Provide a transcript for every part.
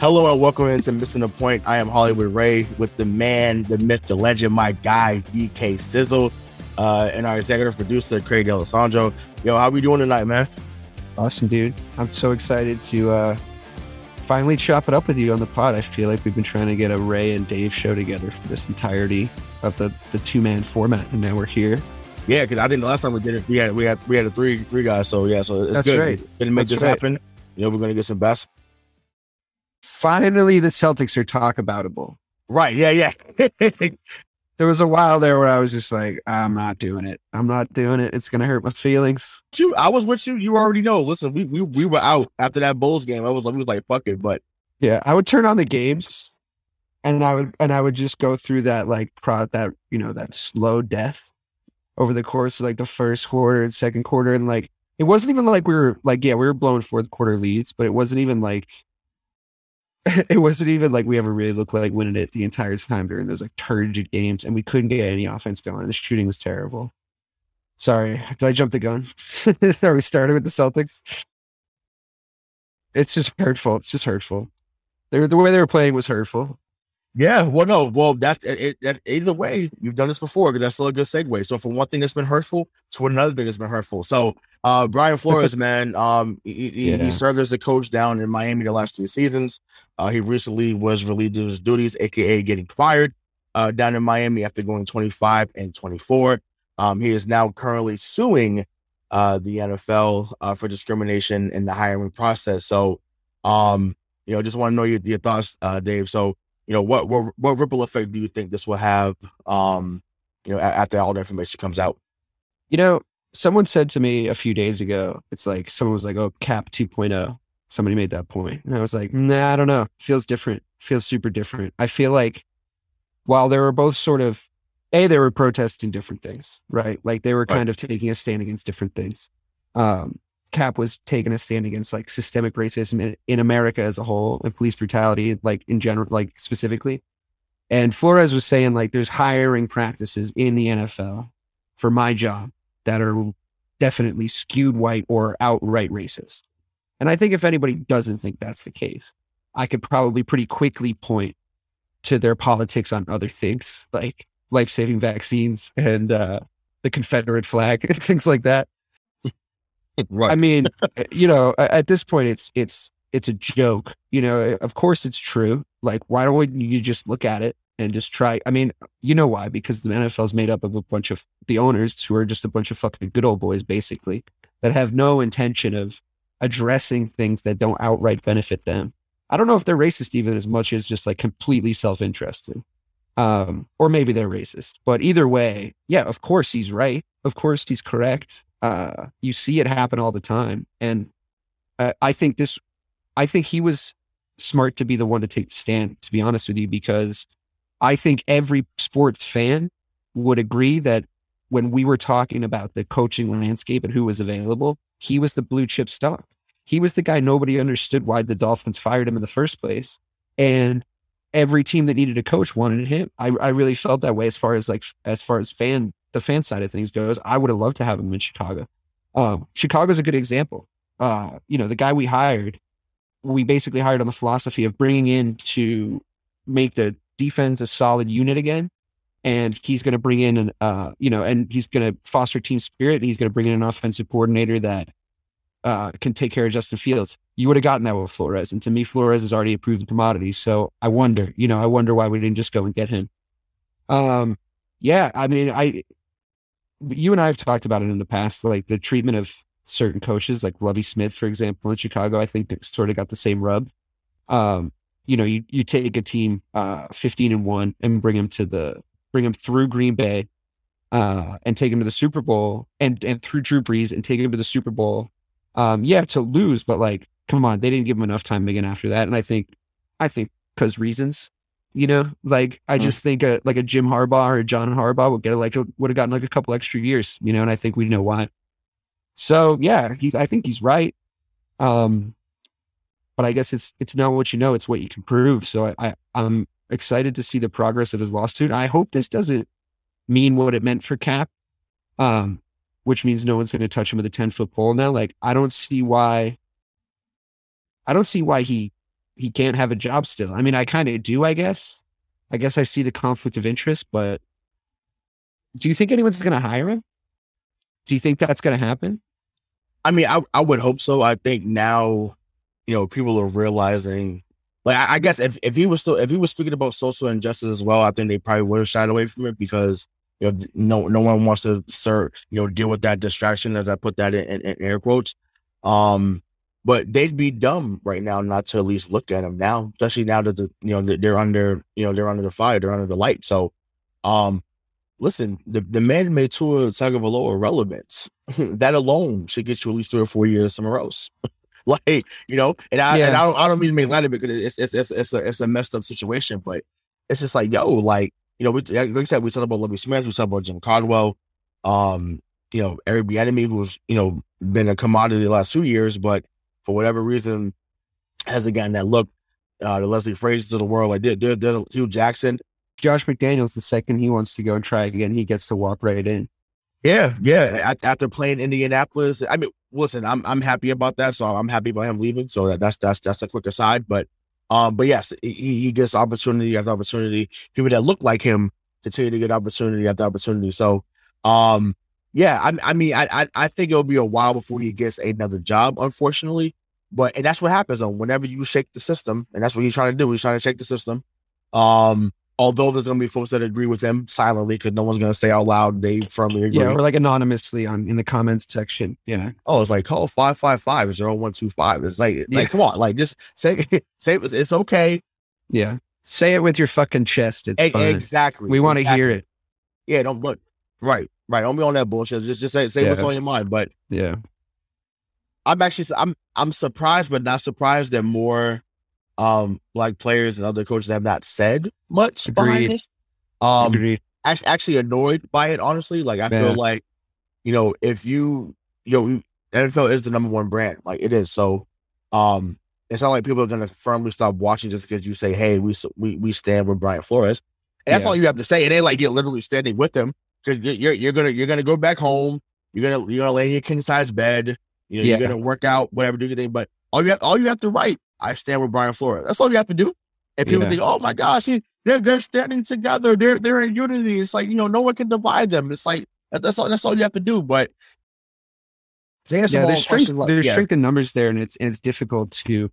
Hello and welcome into Missing the Point. I am Hollywood Ray with the man, the myth, the legend, my guy, DK Sizzle, uh, and our executive producer, Craig Alessandro. Yo, how are we doing tonight, man? Awesome, dude. I'm so excited to uh, finally chop it up with you on the pod. I feel like we've been trying to get a Ray and Dave show together for this entirety of the, the two man format, and now we're here. Yeah, because I think the last time we did it, we had we had we had a three three guys. So yeah, so it's That's good. right. Gonna make That's this right. happen. You know, we're gonna get some best. Finally, the Celtics are talk aboutable. Right? Yeah, yeah. There was a while there where I was just like, I'm not doing it. I'm not doing it. It's gonna hurt my feelings. you, I was with you. You already know. Listen, we we, we were out after that Bulls game. I was like, we was like, fuck it. But Yeah, I would turn on the games, and I would and I would just go through that like pro that you know that slow death over the course of like the first quarter and second quarter, and like it wasn't even like we were like yeah we were blowing fourth quarter leads, but it wasn't even like it wasn't even like we ever really looked like winning it the entire time during those like turgid games, and we couldn't get any offense going. The shooting was terrible. Sorry, did I jump the gun? Are we starting with the Celtics? It's just hurtful. It's just hurtful. They were, the way they were playing was hurtful. yeah, well, no, well, that's it, it, either way. You've done this before. That's still a good segue. So from one thing that's been hurtful to another thing that's been hurtful. So uh, Brian Flores, man, um, he, he, Yeah. he served as the coach down in Miami the last two seasons. Uh, he recently was relieved of his duties, aka getting fired, uh, down in Miami after going 25 and 24. Um, he is now currently suing uh, the NFL uh, for discrimination in the hiring process. So, um, you know, just want to know your, your thoughts, uh, Dave. So, you know, what, what what ripple effect do you think this will have? Um, you know, after all the information comes out. You know, someone said to me a few days ago, it's like someone was like, "Oh, Cap 2.0." Somebody made that point, and I was like, "Nah, I don't know. Feels different. Feels super different." I feel like while they were both sort of a, they were protesting different things, right? Like they were Right. kind of taking a stand against different things. Um, Cap was taking a stand against like systemic racism in, in America as a whole and police brutality, like in general, like specifically. And Flores was saying like there's hiring practices in the NFL for my job that are definitely skewed white or outright racist. And I think if anybody doesn't think that's the case, I could probably pretty quickly point to their politics on other things like life saving vaccines and uh, the Confederate flag and things like that. Right. I mean, uh, you know, at this point, it's it's it's a joke. You know, of course it's true. Like, why don't you just look at it and just try? I mean, you know why? Because the NFL is made up of a bunch of the owners who are just a bunch of fucking good old boys, basically, that have no intention of addressing things that don't outright benefit them. I don't know if they're racist even as much as just like completely self interested. Um, or maybe they're racist. But either way, yeah, of course he's right. Of course he's correct. Uh, you see it happen all the time. And I think this, I think he was smart to be the one to take the stand, to be honest with you, because I think every sports fan would agree that when we were talking about the coaching landscape and who was available, he was the blue chip stock. He was the guy nobody understood why the Dolphins fired him in the first place. And every team that needed a coach wanted him. I, I really felt that way as far as like as far as fan the fan side of things goes. I would have loved to have him in Chicago. Um, Chicago's a good example. Uh, you know, the guy we hired, we basically hired on the philosophy of bringing in to make the defense a solid unit again. And he's going to bring in an, uh, you know, and he's going to foster team spirit. And he's going to bring in an offensive coordinator that uh, can take care of Justin Fields. You would have gotten that with Flores. And to me, Flores is already a proven commodity. So I wonder, you know, I wonder why we didn't just go and get him. Um, yeah, I mean, I, you and I have talked about it in the past, like the treatment of certain coaches, like Lovie Smith, for example, in Chicago. I think sort of got the same rub. Um, you know, you you take a team uh, fifteen and one and bring them to the bring them through Green Bay, uh, and take them to the Super Bowl, and and through Drew Brees and take them to the Super Bowl. Um, yeah, to lose, but like, come on, they didn't give him enough time again after that, and I think, I think because reasons. You know, like I just think a, like a Jim Harbaugh or a John Harbaugh would get like would have gotten like a couple extra years, you know, and I think we know why. So yeah, he's I think he's right. Um, but I guess it's it's not what you know, it's what you can prove. So I, I I'm excited to see the progress of his lawsuit. I hope this doesn't mean what it meant for Cap, um, which means no one's going to touch him with a ten foot pole now. Like I don't see why. I don't see why he he can't have a job still. I mean, I kind of do, I guess. I guess I see the conflict of interest, but do you think anyone's going to hire him? Do you think that's going to happen? I mean, I, I would hope so. I think now, you know, people are realizing, like, I, I guess if, if he was still, if he was speaking about social injustice as well, I think they probably would have shied away from it because, you know, no, no one wants to, sir, you know, deal with that distraction as I put that in, in, in air quotes. Um, but they'd be dumb right now not to at least look at him now, especially now that the you know they're under you know they're under the fire, they're under the light. So, um, listen, the the man made Tua Tagovailoa relevance that alone should get you at least three or four years somewhere else. like you know, and I Yeah. and I don't I don't mean to make light of it because it's it's it's it's a, it's a messed up situation, but it's just like yo, like you know, we like I said, we talked about Lovie Smith, we talked about Jim Caldwell, um, you know, Eric Bieniemy, who's you know been a commodity the last few years, but for whatever reason hasn't gotten that look. Uh, the Leslie Frazier's of the world, like did did Hue Jackson. Josh McDaniels, the second he wants to go and try again, he gets to walk right in. Yeah, yeah. After playing Indianapolis, I mean, listen, I'm I'm happy about that. So I'm happy about him leaving. So that, that's that's that's a quick aside. But um, but yes, he, he gets opportunity after opportunity. People that look like him continue to get opportunity after opportunity. So um, yeah, I I mean, I I, I think it'll be a while before he gets another job, unfortunately. But and that's what happens though. Whenever you shake the system, and that's what he's trying to do. He's trying to shake the system. Um, although there's gonna be folks that agree with them silently because no one's gonna say out loud they firmly agree. Yeah, or like anonymously on in the comments section. Yeah. oh, it's like call five five five zero one two five. It's like Yeah. like come on, like just say say it's it's okay. Yeah. Say it with your fucking chest. It's fine. exactly. We want to hear it. Yeah, don't look right, right. Don't be on that bullshit. Just just say say what's on your mind. But Yeah. I'm actually I'm I'm surprised, but not surprised that more um black players and other coaches have not said much behind this. Um, Agreed. act- actually annoyed by it. Honestly, like I feel like you know if you you know NFL is the number one brand, like it is. So um, it's not like people are gonna firmly stop watching just because you say, "Hey, we we we stand with Brian Flores." And that's Yeah. all you have to say. It ain't like you're literally standing with him because you're, you're you're gonna you're gonna go back home. You're gonna you're gonna lay in your king size bed. You know, Yeah. you're gonna work out, whatever, do your thing. But all you have all you have to write, I stand with Brian Flores. That's all you have to do. And people Yeah. think, oh my gosh, he- they're they're standing together. They're they're in unity. It's like you know, no one can divide them. It's like that's all that's all you have to do. But yeah, there's strength. like, there's yeah, strength in numbers there, and it's and it's difficult to.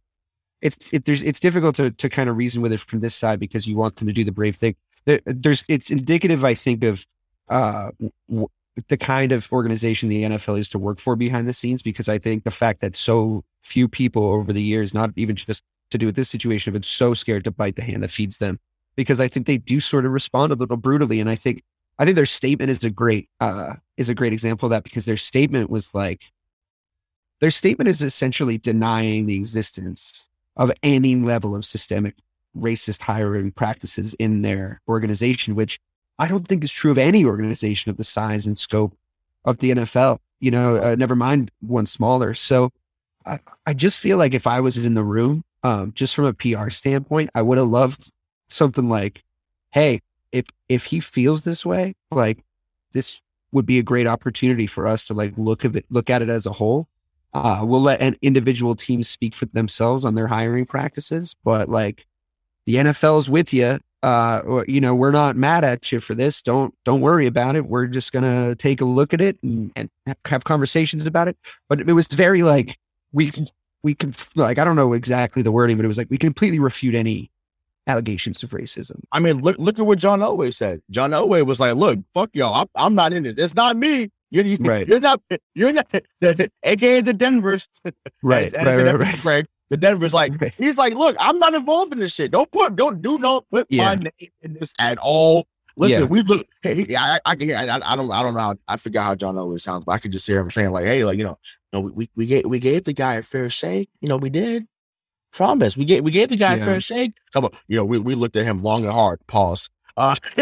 It's it, there's it's difficult to to kind of reason with it from this side because you want them to do the brave thing. There- There's it's indicative, I think, of uh w- the kind of organization the NFL is to work for behind the scenes. Because I think the fact that so few people over the years, not even just to do with this situation, have been so scared to bite the hand that feeds them. Because I think they do sort of respond a little brutally, and I think I think their statement is a great uh is a great example of that because their statement was like their statement is essentially denying the existence of any level of systemic racist hiring practices in their organization, which I don't think is true of any organization of the size and scope of the NFL. You know, uh, never mind one smaller. So I, I just feel like if I was in the room, um, just from a PR standpoint, I would have loved something like, "Hey, if if he feels this way, like this would be a great opportunity for us to like look at it, look at it as a whole. Uh, we'll let an individual teams speak for themselves on their hiring practices, but like the NFL's with you. Uh, you know, we're not mad at you for this. Don't don't worry about it. We're just gonna take a look at it and, and have conversations about it. But it was very like we we can like I don't know exactly the wording, but it was like we completely refute any allegations of racism. I mean, look look at what John Elway said. John Elway was like, "Look, fuck y'all. I'm, I'm not in this. It's not me. You're, you, Right. not. You're not. The, AKA the Denver's. Right, right, right, right. The Denver's like, he's like, look, I'm not involved in this shit. Don't put, don't do, don't put Yeah. my name in this at all. Listen, Yeah. we look. Hey, I, I, I can hear. I, I don't, I don't know. How, I forgot how John Elway sounds, but I could just hear him saying like, hey, like you know, no, we, we, we gave, we gave the guy a fair shake. You know, we did. Promise. We gave, we gave the guy a fair shake. Come on, you know, we, we looked at him long and hard. Pause. Uh,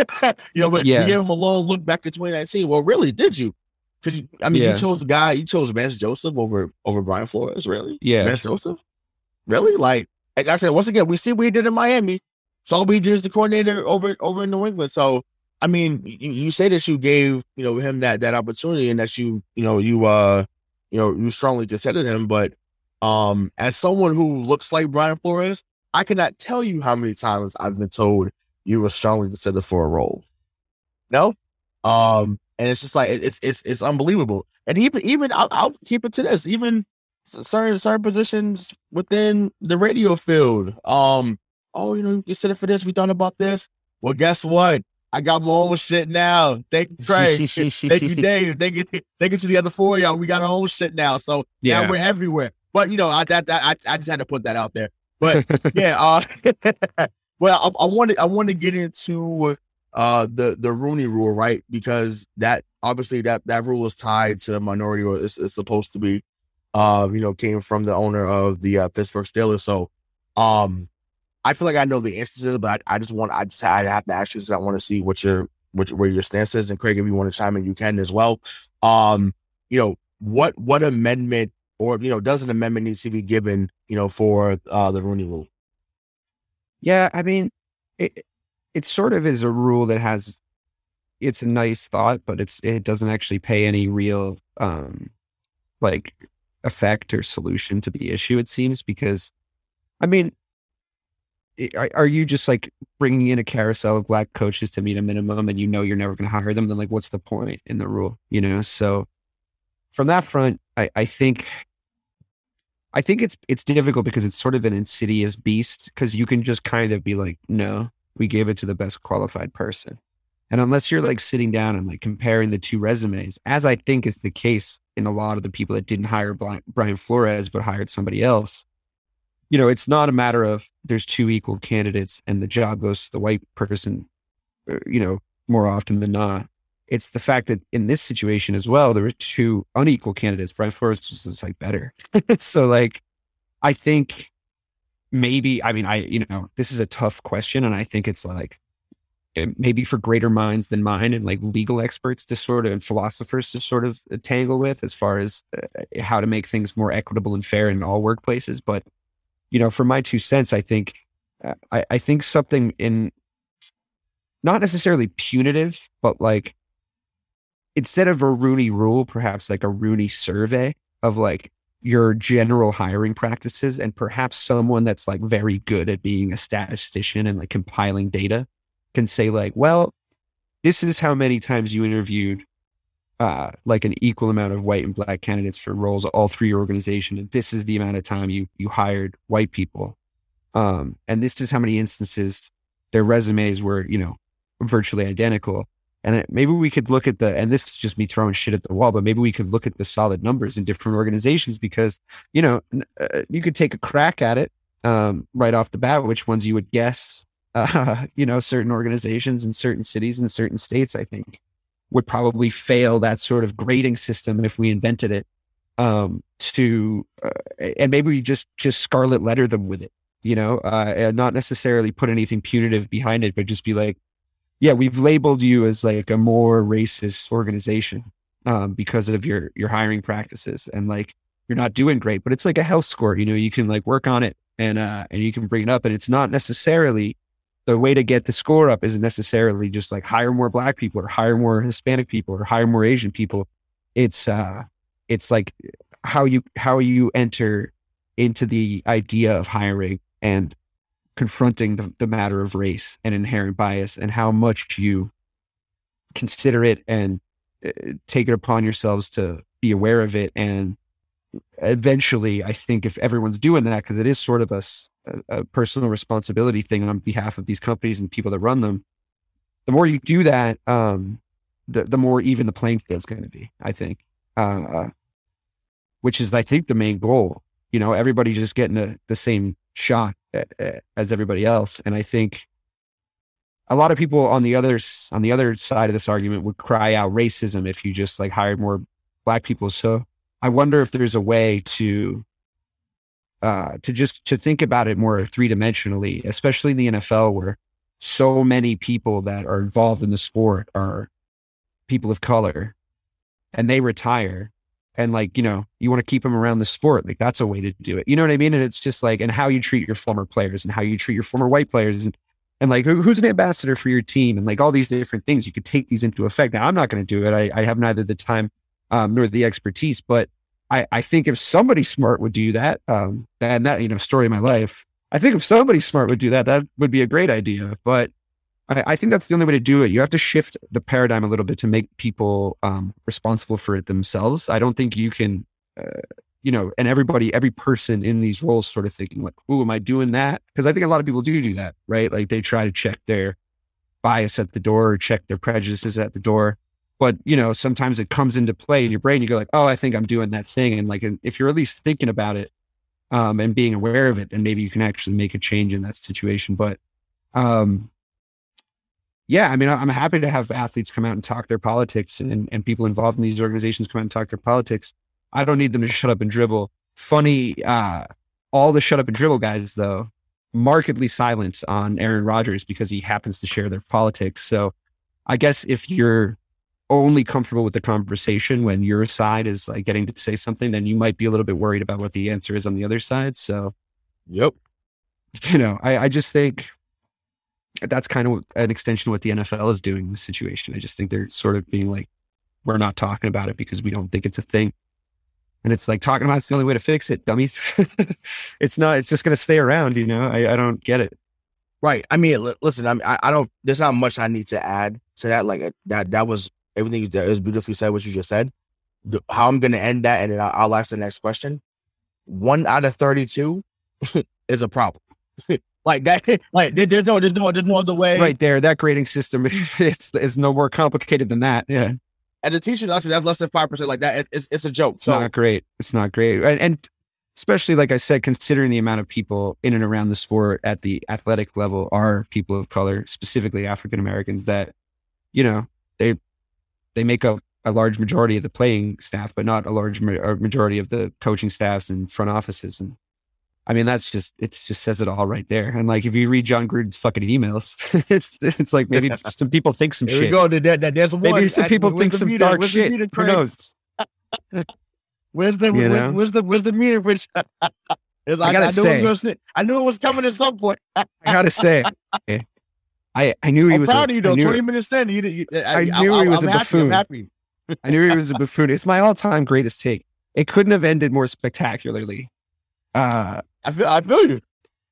you know, but Yeah. we gave him a long look back at 2019. Well, really, did you? Because I mean, Yeah. you chose the guy. You chose Vance Joseph over over Brian Flores. Really? Yeah. Vance Joseph? Really? Like, like I said, once again, we see what he did in Miami. Saul Beach is the coordinator over over in New England. So, I mean, you, you say that you gave you know him that that opportunity and that you you know you uh you know you strongly considered him, but um as someone who looks like Brian Flores, I cannot tell you how many times I've been told you were strongly considered for a role. No, um, and it's just like it's it's it's unbelievable. And even even I'll, I'll keep it to this. Even certain certain positions within the radio field. Um, oh, you know, you consider for this. We thought about this. Well, guess what? I got my own shit now. Thank you, Craig. Thank you, Dave. Thank you, thank you to the other four of y'all. We got our own shit now. So Yeah. now we're everywhere. But you know, I that, that I, I just had to put that out there. But yeah, uh, well, I, I wanted I want to get into uh the the Rooney Rule, right? Because that obviously that that rule is tied to minority, or it's, it's supposed to be. Uh, you know, came from the owner of the uh, Pittsburgh Steelers. So, um, I feel like I know the instances, but I, I just want I just I have to ask you because I want to see what your what where your stance is. And Craig, if you want to chime in, you can as well. Um, you know what what amendment or you know does an amendment need to be given you know for uh the Rooney Rule? Yeah, I mean, it it sort of is a rule that has it's a nice thought, but it's it doesn't actually pay any real um like effect or solution to the issue. It seems because, I mean, are- you just like bringing in a carousel of black coaches to meet a minimum, and you know you're never going to hire them? Then like, what's the point in the rule? You know, so from that front, I I think I think it's it's difficult because it's sort of an insidious beast because you can just kind of be like, no, we gave it to the best qualified person. And unless you're like sitting down and like comparing the two resumes, as I think is the case in a lot of the people that didn't hire Brian Flores but hired somebody else, you know, it's not a matter of there's two equal candidates and the job goes to the white person, uh, you know, more often than not. It's the fact that in this situation as well, there were two unequal candidates. Brian Flores was just like better. so like, I think maybe, I mean, I, you know, this is a tough question. And I think it's like, Eh, maybe for greater minds than mine and like legal experts to sort of and philosophers to sort of eh, tangle with as far as uh, how to make things more equitable and fair in all workplaces. But you know for my two cents i think I, I think something in not necessarily punitive but like instead of a rooney rule perhaps like a rooney survey of like your general hiring practices and perhaps someone that's like very good at being a statistician and like compiling data can say like, well, this is how many times you interviewed uh, like an equal amount of white and black candidates for roles, all through your organization, and this is the amount of time you you hired white people, um, and this is how many instances their resumes were, you know, virtually identical. And maybe we could look at the, and this is just me throwing shit at the wall, but maybe we could look at the solid numbers in different organizations because, you know, uh, you could take a crack at it um, right off the bat, which ones you would guess uh, you know, certain organizations in certain cities and certain states, I think, would probably fail that sort of grading system if we invented it. Um, to uh, and maybe we just just scarlet letter them with it, you know, uh, and not necessarily put anything punitive behind it, but just be like, yeah, we've labeled you as like a more racist organization um, because of your your hiring practices, and like you're not doing great. But it's like a health score, you know, you can like work on it and uh, and you can bring it up, and it's not necessarily the way to get the score up isn't necessarily just like hire more black people or hire more Hispanic people or hire more Asian people. It's uh it's like how you how you enter into the idea of hiring and confronting the, the matter of race and inherent bias and how much you consider it and uh, take it upon yourselves to be aware of it and eventually i think if everyone's doing that because it is sort of a, personal responsibility thing on behalf of these companies and people that run them the more you do that um, the, the more even the playing field is going to be i think uh, which is i think the main goal you know everybody just getting a, the same shot as everybody else and i think a lot of people on the other on the other side of this argument would cry out racism if you just like hired more black people. So I wonder if there's a way to uh, to just to think about it more three dimensionally, especially in the NFL where so many people that are involved in the sport are people of color and they retire and like you know you want to keep them around the sport like that's a way to do it. You know what i mean? And it's just like and how you treat your former players and how you treat your former white players and and like who, who's an ambassador for your team and like all these different things you could take these into effect. Now i'm not going to do it. I, I, have neither the time um, nor the expertise but I, I think if somebody smart would do that um, and that you know story of my life i think if somebody smart would do that that would be a great idea but I, I think that's the only way to do it you have to shift the paradigm a little bit to make people um, responsible for it themselves i don't think you can uh, you know, and everybody, every person in these roles sort of thinking like, "Oh, am I doing that?" Because I think a lot of people do do that, right? Like they try to check their bias at the door, or check their prejudices at the door. But you know, sometimes it comes into play in your brain. You go like, "Oh, I think I'm doing that thing," and like, if you're at least thinking about it um, and being aware of it, then maybe you can actually make a change in that situation. But um, yeah, I mean, I'm happy to have athletes come out and talk their politics and, and people involved in these organizations come out and talk their politics. I don't need them to shut up and dribble. Funny, uh, all the shut up and dribble guys, though, markedly silent on Aaron Rodgers because he happens to share their politics. So I guess if you're only comfortable with the conversation when your side is like getting to say something, then you might be a little bit worried about what the answer is on the other side. So, yep. You know, I, I just think that's kind of an extension of what the NFL is doing in this situation. I just think they're sort of being like, we're not talking about it because we don't think it's a thing. And it's like talking about it's the only way to fix it, dummies. it's not. It's just going to stay around. You know, I, I don't get it. Right. I mean, listen. I mean, I, I don't. There's not much I need to add to that. Like that. That was everything that was beautifully said. What you just said. The, how I'm going to end that, and then I'll, I'll ask the next question. One out of thirty-two is a problem. like that. Like there's no, there's no, there's no other way. Right there, that grading system is is no more complicated than that. Yeah and the teacher lesson that's less than five percent like that. It's it's a joke. It's so. not great. It's not great, and, and, especially like I said, considering the amount of people in and around the sport at the athletic level are people of color, specifically African Americans. That you know they they make up a large majority of the playing staff, but not a large ma- majority of the coaching staffs and front offices. And I mean, that's just it. Just says it all right there. And like, if you read Jon Gruden's fucking emails, it's it's like maybe some people think some Here shit. We go. That, that, there's one. Maybe some people think some meter? dark where's shit. Meter, Who knows? where's the where's, where's, the where's the meter? Which I, I gotta I say, was, I knew it was coming at some point. I gotta say, I I knew he I'm was. proud a, of you though. Twenty minutes in, you, you, I, I, knew he was I'm a happy, buffoon. happy. I knew he was a buffoon. It's my all-time greatest take. It couldn't have ended more spectacularly. Uh, I feel I feel you.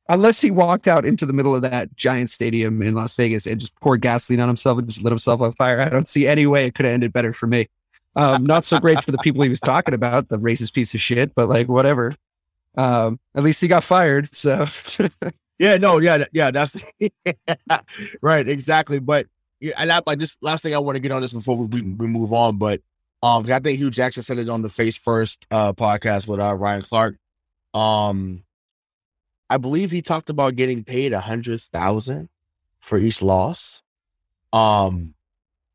Unless he walked out into the middle of that giant stadium in Las Vegas and just poured gasoline on himself and just lit himself on fire, I don't see any way it could have ended better for me. Um, not so great for the people he was talking about, the racist piece of shit, but like whatever. Um, at least he got fired. So yeah, no, yeah, yeah, that's right, exactly. But and that like this last thing I want to get on this before we, we move on, but um, I think Hue Jackson said it on the Face First uh podcast with uh Ryan Clark. Um, I believe he talked about getting paid a hundred thousand for each loss. Um,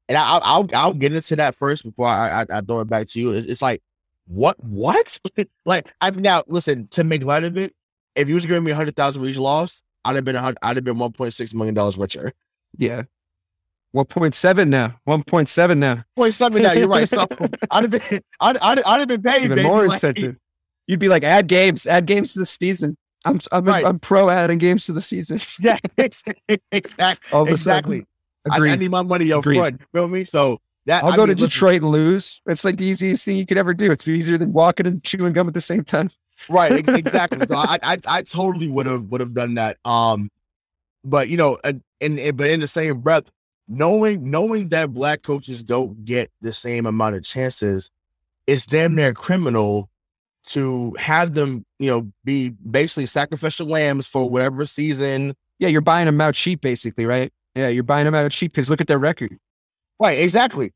and I, will I'll get into that first before I, I, I throw it back to you. It's, it's like what what like I've now listen to make light of it. If you was giving me a hundred thousand for each loss, I'd have been I'd have been one point six million dollars richer. Yeah. 1.7 now. 1.7 now. 0.7 now. You're right. So I'd have been, I'd, I'd, I'd have been paid. Even baby. more like, incentive. You'd be like, add games, add games to the season. I'm I'm, Right. I'm pro adding games to the season. Yeah, exactly. All of a exactly. sudden, I, agreed. I, need my money up Agreed. front. Feel me? So that I'll I go mean, to listen, Detroit and lose. It's like the easiest thing you could ever do. It's easier than walking and chewing gum at the same time. Right ex- exactly so I, I i totally would have would have done that um but you know and, and and- but in the same breath knowing knowing that black coaches don't get the same amount of chances it's damn near criminal to have them you know be basically sacrificial lambs for whatever season Yeah, you're buying them out cheap, basically, right? Yeah, you're buying them out cheap because look at their record. right exactly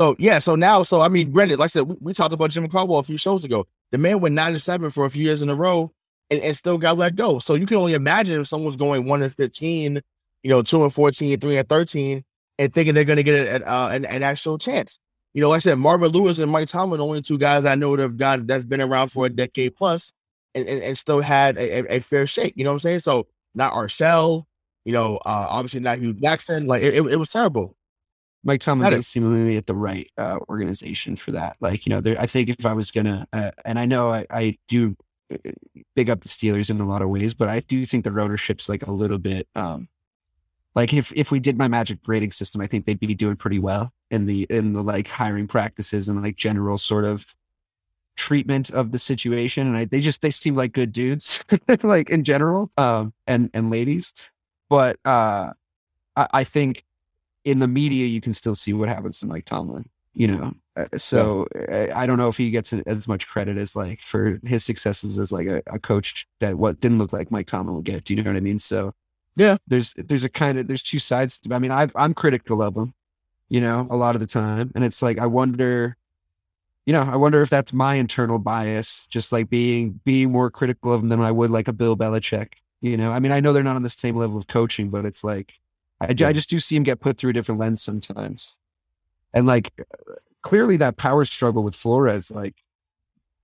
so yeah so now so i mean granted like i said we, we talked about jim caldwell a few shows ago the man went nine to seven for a few years in a row and, and still got let go. So you can only imagine if someone's going one and 15 you know two and 14 three and 13 and thinking they're going to get an, uh, an, an actual chance. You know like i said marvin lewis and mike tomlin the only two guys i know that have got that's been around for a decade plus and, and, and still had a, a, a fair shake you know what i'm saying? So not Art Shell, you know uh obviously not hue jackson like it, it, it was terrible Mike Tomlin is seemingly at the right uh, organization for that. Like, you know, there, I think if I was gonna, uh, and I know I, I do uh, big up the Steelers in a lot of ways, but I do think the ownership's like a little bit, um, like if if we did my magic grading system, I think they'd be doing pretty well in the in the like hiring practices and like general sort of treatment of the situation. And I, they just they seem like good dudes, like in general, um, and and ladies. But uh, I, I think in the media you can still see what happens to Mike Tomlin. You know, Uh, so I, I don't know if he gets as much credit as like for his successes as like a, a coach that what didn't look like Mike Tomlin would get. Do you know what I mean? So Yeah. there's there's a kind of there's two sides. To, I mean, I I'm critical of him, you know, a lot of the time, and it's like I wonder, you know, I wonder if that's my internal bias, just like being being more critical of him than I would like a Bill Belichick. You know, I mean, I know they're not on the same level of coaching, but it's like I, ju- I just do see him get put through a different lens sometimes. And like clearly that power struggle with Flores, like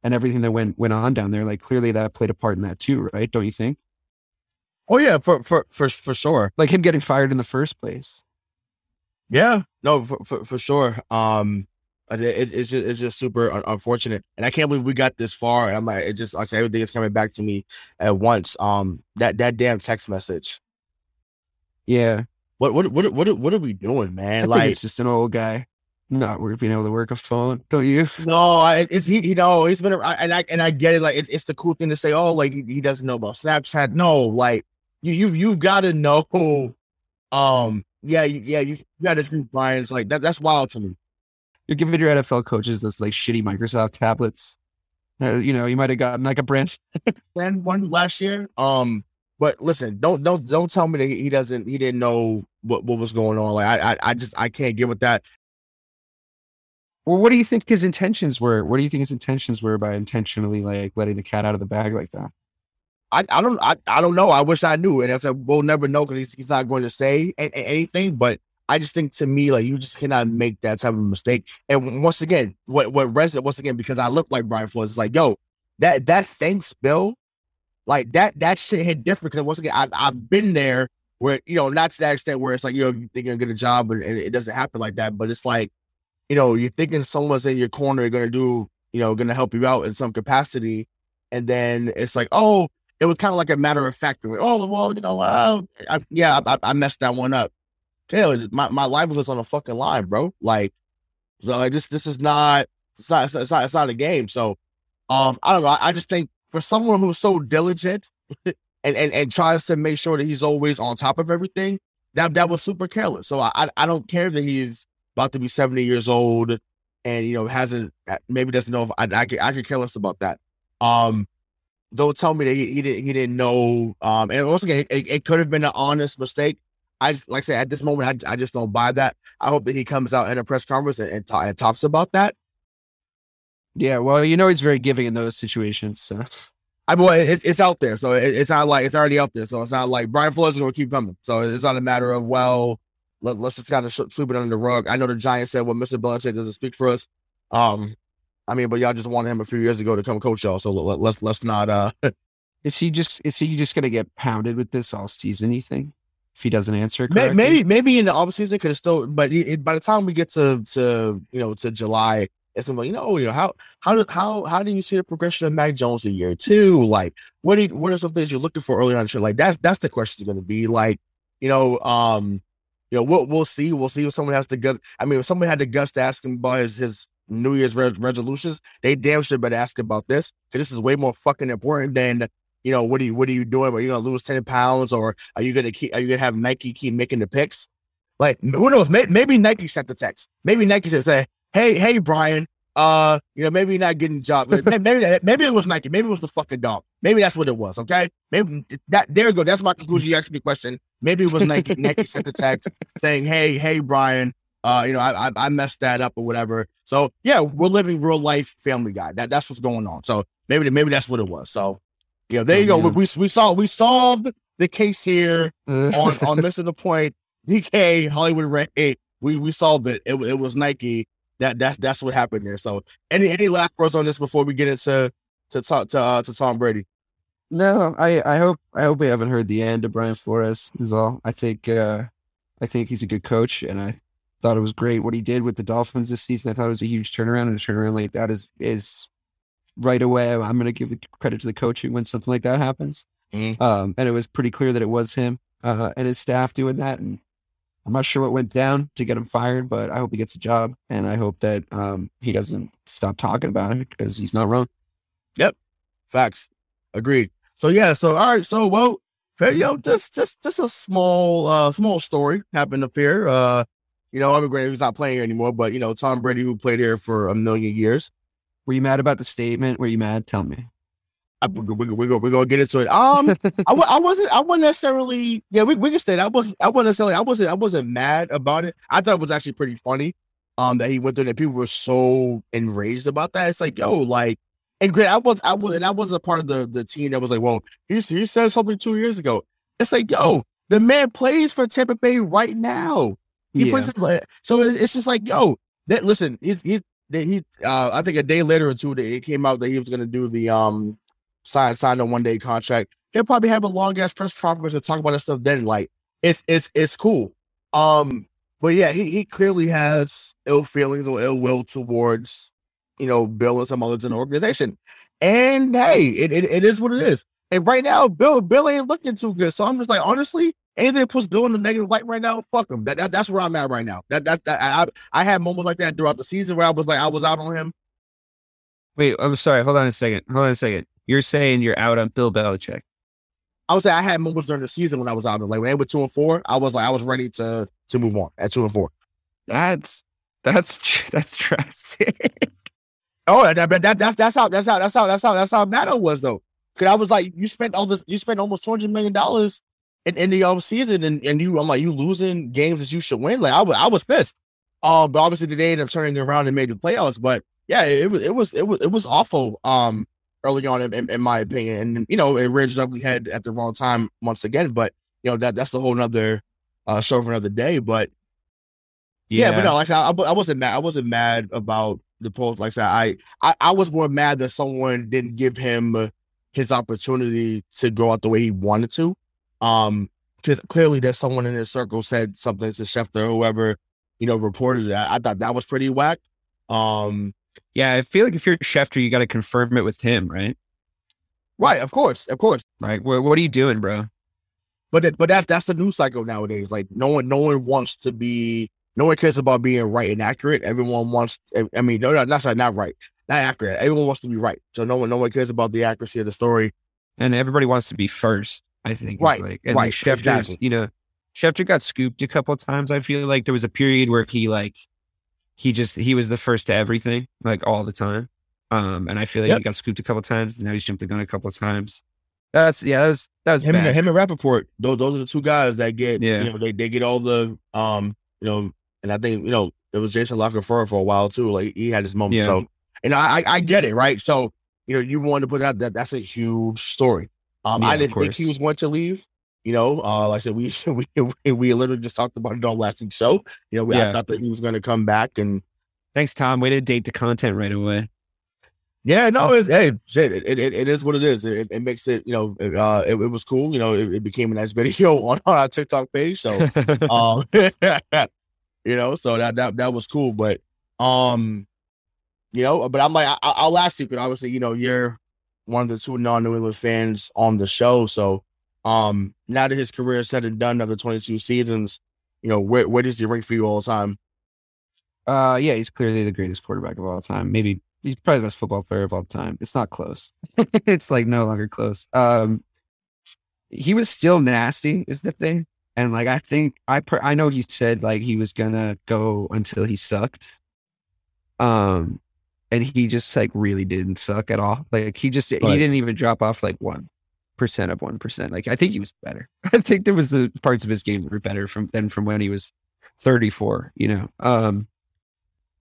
and everything that went went on down there, like clearly that played a part in that too, right? Don't you think? oh yeah for for for, for sure Like him getting fired in the first place. Yeah, no, for for, for sure. Um, it, it- it's just it's just super un- unfortunate, and I can't believe we got this far. And I'm like, it just like everything is coming back to me at once. Um, that that damn text message. Yeah. What what what what what are we doing, man? think Like, it's just an old guy not being able to work a phone, don't you? no, I, it's he. You know, he's been around, and I and I get it. Like, it's it's the cool thing to say. Oh, like he, he doesn't know about Snapchat. No, like you you you've got to know. Um, yeah, you, yeah, you got to think, Brian. It's like that. That's wild to me. You're giving your NFL coaches those like shitty Microsoft tablets. Uh, you know, you might have gotten like a brand. plan one last year. Um, but listen, don't don't don't tell me that he doesn't he didn't know what what was going on. Like I I, I just I can't get with that. Well, what do you think his intentions were? What do you think his intentions were by intentionally like letting the cat out of the bag like that? I, I don't I, I don't know. I wish I knew. And I said we'll never know because he's, he's not going to say a- a- anything. But I just think to me like you just cannot make that type of mistake. And once again, what what resident once again because I look like Brian Flores. It's like yo that that thanks Bill, like that that shit hit different because once again I I've been there where you know not to that extent where it's like you know you think you're gonna get a job and, and it doesn't happen like that. But it's like you know you're thinking someone's in your corner gonna do you know gonna help you out in some capacity, and then it's like oh it was kind of like a matter of fact. Like, oh, well, you know, uh, I, yeah, I, I messed that one up. Hell, it- my life was on the fucking line, bro. Like, so like this this is not it's not it's not, it's not, it's not a game. So, um, I don't know. I, I just think for someone who's so diligent and, and and tries to make sure that he's always on top of everything, that that was super careless. So I I, don't care that he's about to be seventy years old and you know hasn't maybe doesn't know if I I could, I could care less about that. Um, don't tell me that he, he didn't he didn't know. Um, and once again, it, it could have been an honest mistake. I just like I said at this moment, I, I just don't buy that. I hope that he comes out in a press conference and and, ta- and talks about that. Yeah, well, you know he's very giving in those situations. So. I mean, well, it's it's out there, so it, it's not like it's already out there. So it's not like Brian Flores is going to keep coming. So it's not a matter of well, let, us just kind of sh- sweep it under the rug. I know the Giants said, "Well, Mr. Belichick doesn't speak for us." Um, I mean, but y'all just wanted him a few years ago to come coach y'all, so let, let's let's not uh Is he just is he just gonna get pounded with this all season? You think if he doesn't answer correctly? Maybe maybe in the off season could have still, but it- by the time we get to to you know to July, It's like, you know, you know, how how do how how do you see the progression of Mac Jones in year two? Like, what do you, what are some things you're looking for early on? Like that's that's the question going to be. Like, you know, um, you know, we'll we'll see. We'll see if someone has the gut. I mean, if somebody had the guts to ask him about his his New Year's re- resolutions, they damn sure better ask about this because this is way more fucking important than you know what are you what are you doing? Are you gonna lose ten pounds or are you gonna keep? Are you gonna have Nike keep making the picks? Like who knows? Maybe, maybe Nike sent the text. Maybe Nike said, "Say, hey, hey, Brian, uh, you know, maybe you're not getting a job. maybe, maybe maybe it was Nike. Maybe it was the fucking dog. Maybe that's what it was. Okay, maybe that. There you go. That's my conclusion. You asked me the question. Maybe it was Nike. Nike sent the text saying, "Hey, hey, Brian, uh, you know, I, I I messed that up or whatever." So yeah, we're living real life Family Guy. That that's what's going on. So maybe maybe that's what it was. So yeah, there you go. We, we we saw we solved the case here on on missing the point. DK Hollywood Eight. We we solved it. It, it was Nike. That that's that's what happened there. So any any last words on this before we get into to talk to uh, to Tom Brady? No, I I hope I hope we haven't heard the end of Brian Flores. Is all. I think uh I think he's a good coach, and I thought it was great what he did with the Dolphins this season. I thought it was a huge turnaround, and a turnaround like that is is right away. I'm going to give the credit to the coaching when something like that happens. Mhm. Um, and it was pretty clear that it was him uh, and his staff doing that. And I'm not sure what went down to get him fired, but I hope he gets a job, and I hope that um, he doesn't stop talking about it because he's not wrong. Yep. Facts. Agreed. So yeah, so all right, so well, you know, just just just a small uh small story happened up here. Uh, you know, I'm granted he's not playing here anymore, but you know, Tom Brady who played here for a million years. Were you mad about the statement? Were you mad? Tell me. I, we, we, we, we, we're gonna get into it. Um, I, I wasn't I wasn't necessarily yeah we, we can stay. I wasn't I wasn't necessarily I wasn't I wasn't mad about it. I thought it was actually pretty funny. Um, that he went through that people were so enraged about that. It's like yo, like, and great. I was I was and I was a part of the the team that was like, well, he he said something two years ago. It's like yo, the man plays for Tampa Bay right now. He Yeah. plays for- so it's just like yo, that listen, he's he's that he uh I think a day later or two that it came out that he was gonna do the um sign sign a one day contract. He'll probably have a long ass press conference to talk about that stuff then. Like it's it's it's cool. Um, but yeah, he, he clearly has ill feelings or ill will towards you know Bill and some others in the organization. And hey, it, it, it is what it is. And right now, Bill Bill ain't looking too good. So I'm just like, honestly, anything that puts Bill in the negative light right now, fuck him. That, that that's where I'm at right now. That that, that I I I had moments like that throughout the season where I was like I was out on him. Wait, I'm sorry. Hold on a second. Hold on a second. You're saying you're out on Bill Belichick. I would say I had moments during the season when I was out. Like when they were two and four, I was like I was ready to to move on at two and four. That's that's that's drastic. Oh, that, that, that that's that's how that's how that's how that's how that's how mad I was though. Cause I was like, you spent all this, you spent almost two hundred million dollars in, in the off season, and and you, I'm like, you losing games that you should win. Like I was, I was pissed. Um, but obviously they ended up turning it around and made the playoffs. But yeah, it was, it was, it was, it was awful. Um, early on, in, in, my opinion, and you know, it reared its ugly head at the wrong time once again. But you know, that that's the whole nother uh show for another day. But yeah, but no, like I, said, I, I wasn't mad. I wasn't mad about the post. Like I said, I, I, was more mad that someone didn't give him his opportunity to go out the way he wanted to. Um, because clearly there's someone in his circle said something to Schefter, or whoever, you know, reported that. I thought that was pretty whack. Um, Yeah, I feel like if you're Schefter, you got to confirm it with him, right? right, of course, of course. Right. What, what are you doing, bro? But that, but that's that's the news cycle nowadays. Like no one, no one wants to be. No one cares about being right and accurate. Everyone wants. I mean, no, no, that's not not right, not accurate. Everyone wants to be right. So no one, no one cares about the accuracy of the story. And everybody wants to be first. I think. Right, Like, and right, like Schefter's, exactly. you know, Schefter got scooped a couple of times. I feel like there was a period where he like, he just he was the first to everything, like all the time. Um, and I feel like Yep. he got scooped a couple of times. And now he's jumped the gun a couple of times. That's yeah. That was that was him bad. and him and Rappaport, those those are the two guys that get Yeah. you know they, they get all the um you know and I think you know it was Jason Locker for a while too. Like he had his moment. Yeah. So and I I I get it right. So you know you wanted to put out that that's a huge story. Um, Yeah, I didn't think he was going to leave. You know, uh, like I said, we we we literally just talked about it on last week's show. You know, we, I thought that he was going to come back and Thanks, Tom. Way to date the content right away. Yeah, no, it's hey, shit, it, it, it is what it is. It, it makes it, you know, it, uh, it, it was cool. You know, it, it became a nice video on, on our TikTok page. So, um, you know, so that that that was cool. But, um, you know, but I'm like, I, I'll ask you because obviously, you know, you're one of the two non-New England fans on the show. So, um, now that his career is said and done after 22 seasons, you know, where where does he rank for you all the time? Uh, yeah, he's clearly the greatest quarterback of all time. Maybe he's probably the best football player of all time. It's not close. it's like no longer close. Um, he was still nasty, is the thing. And like I think I per- I know he said like he was gonna go until he sucked. Um, and he just like really didn't suck at all. Like he just he didn't even drop off like one percent of one percent. Like I think he was better. I think there was the parts of his game that were better from than from when he was thirty four. You know. Um,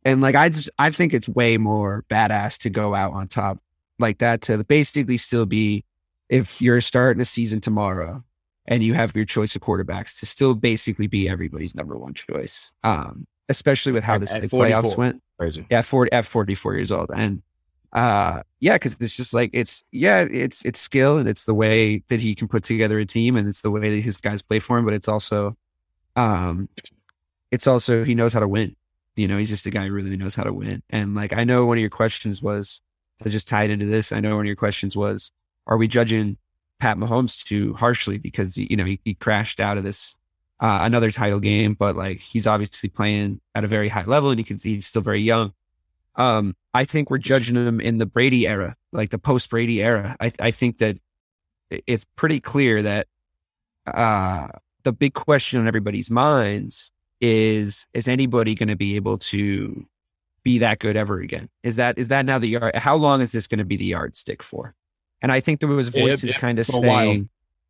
and like I just I think it's way more badass to go out on top like that to basically still be if you're starting a season tomorrow and you have your choice of quarterbacks to still basically be everybody's number one choice. Um, especially with how this at the 44. playoffs went. Crazy. Yeah, 40 at 44 years old. And uh yeah, because it's just like it's yeah, it's it's skill and it's the way that he can put together a team and it's the way that his guys play for him, but it's also um it's also he knows how to win. You know, he's just a guy who really knows how to win. And like I know one of your questions was to just tie it into this, I know one of your questions was, are we judging Pat Mahomes too harshly because you know he, he crashed out of this uh, another title game, but like he's obviously playing at a very high level and he can he's still very young. Um, I think we're judging them in the Brady era, like the post Brady era. I I think that it's pretty clear that uh, the big question on everybody's minds is is anybody going to be able to be that good ever again? Is that is that now the yard? How long is this going to be the yardstick for? And I think there was voices yeah, kind of saying,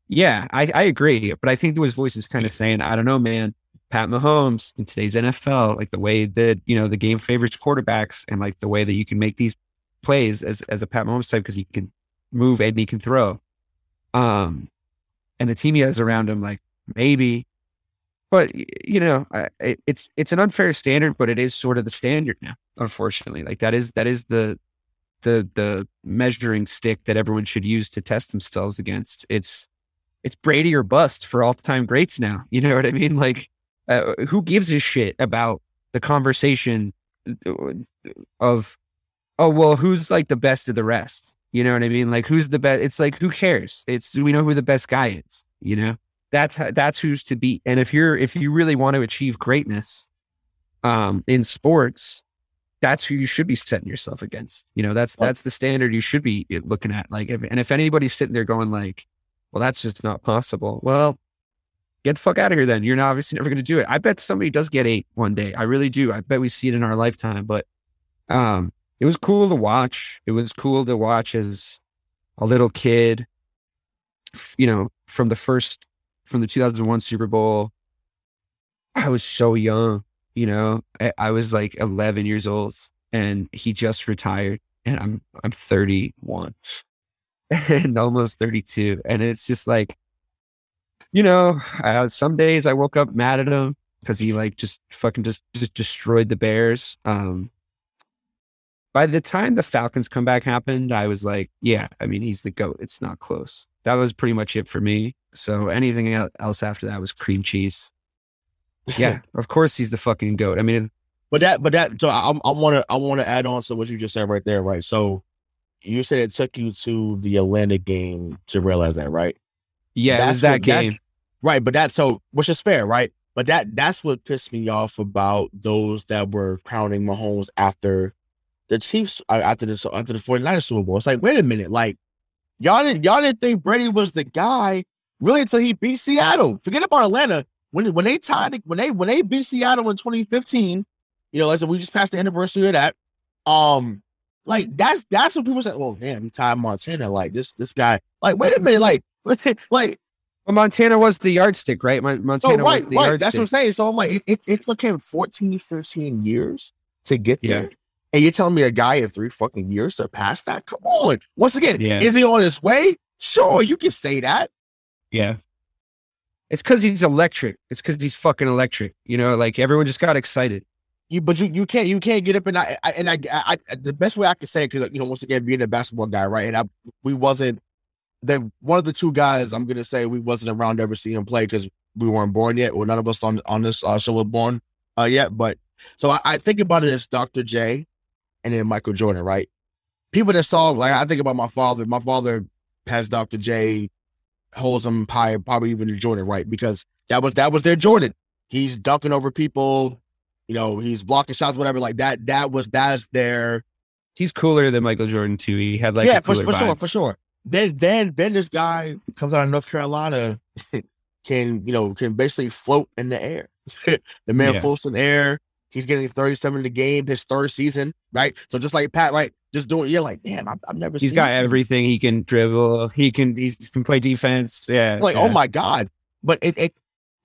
yeah, I, I agree. But I think there was voices kind of saying, I don't know, man, Pat Mahomes in today's NFL, like the way that, you know, the game favors quarterbacks and like the way that you can make these plays as, as a Pat Mahomes type because he can move and he can throw. Um, and the team he has around him, like maybe, but you know, it's it's an unfair standard, but it is sort of the standard now. Unfortunately, like that is that is the the the measuring stick that everyone should use to test themselves against. It's it's Brady or bust for all time greats now. You know what I mean? Like, uh, who gives a shit about the conversation of, oh well, who's like the best of the rest? You know what I mean? Like, who's the best? It's like who cares? It's we know who the best guy is. You know, that's that's who's to beat. And if you're if you really want to achieve greatness, um, in sports, that's who you should be setting yourself against. You know, that's that's the standard you should be looking at. Like, if, and if anybody's sitting there going like, "Well, that's just not possible," well, get the fuck out of here. Then you're not obviously never going to do it. I bet somebody does get eight one day. I really do. I bet we see it in our lifetime. But um, it was cool to watch. It was cool to watch as a little kid. You know, from the first from the 2001 Super Bowl. I was so young you know I, I was like 11 years old and he just retired and i'm i'm 31 and almost 32 and it's just like you know uh, some days i woke up mad at him because he like just fucking just, just destroyed the bears um by the time the falcons comeback happened i was like yeah i mean he's the goat it's not close that was pretty much it for me so anything else after that was cream cheese yeah, of course he's the fucking goat. I mean, But that, but that, so I, I want to, I want to add on to what you just said right there, right? So you said it took you to the Atlanta game to realize that, right? Yeah, That's that what- that- game. Right, but that so which is fair, right? But that that's what pissed me off about those that were crowning Mahomes after the Chiefs uh, after the after the 49ers Super Bowl. It's like, wait a minute, like y'all didn't y'all didn't think Brady was the guy really until he beat Seattle. Forget about Atlanta. When when they tied when they when they beat Seattle in 2015, you know, like said, we just passed the anniversary of that. Um, like that's that's when people say, "Oh, damn, he tied Montana." Like this this guy. Like, wait a minute, like like Well, Montana was the yardstick, right? Oh, Montana right, was the right. yardstick. That's what I'm saying. So I'm like, it, it, it took him 14, 15 years to get Yeah. there. And you're telling me a guy in three fucking years pass that? Come on. Once again, Yeah. is he on his way? Sure, you can say that. yeah. It's because he's electric. It's because he's fucking electric. You know, like everyone just got excited. You, but you, you can't you can't get up and I, I and I, I, I the best way I can say it because you know once again being a basketball guy right and I we wasn't then one of the two guys I'm gonna say we wasn't around to ever see him play because we weren't born yet or none of us on on this uh, show were born uh, yet but so I, I think about it as Dr. J and then Michael Jordan, right? People that saw, like, I think about my father. My father has Dr. J, holds him high, probably even Jordan, right? Because that was that was their Jordan. He's dunking over people, you know, he's blocking shots, whatever. Like that. That was that's their He's cooler than Michael Jordan too. He had like yeah, for, for sure, for sure. Then then then this guy comes out of North Carolina, can you know can basically float in the air. the man Yeah. floats in the air. He's getting 37 in the game, his third season, right? So just like Pat, like Just doing, you're like, damn, I've, I've never He's got everything. He can dribble. He can. He can play defense. Yeah. like, oh yeah. oh my god! But it, it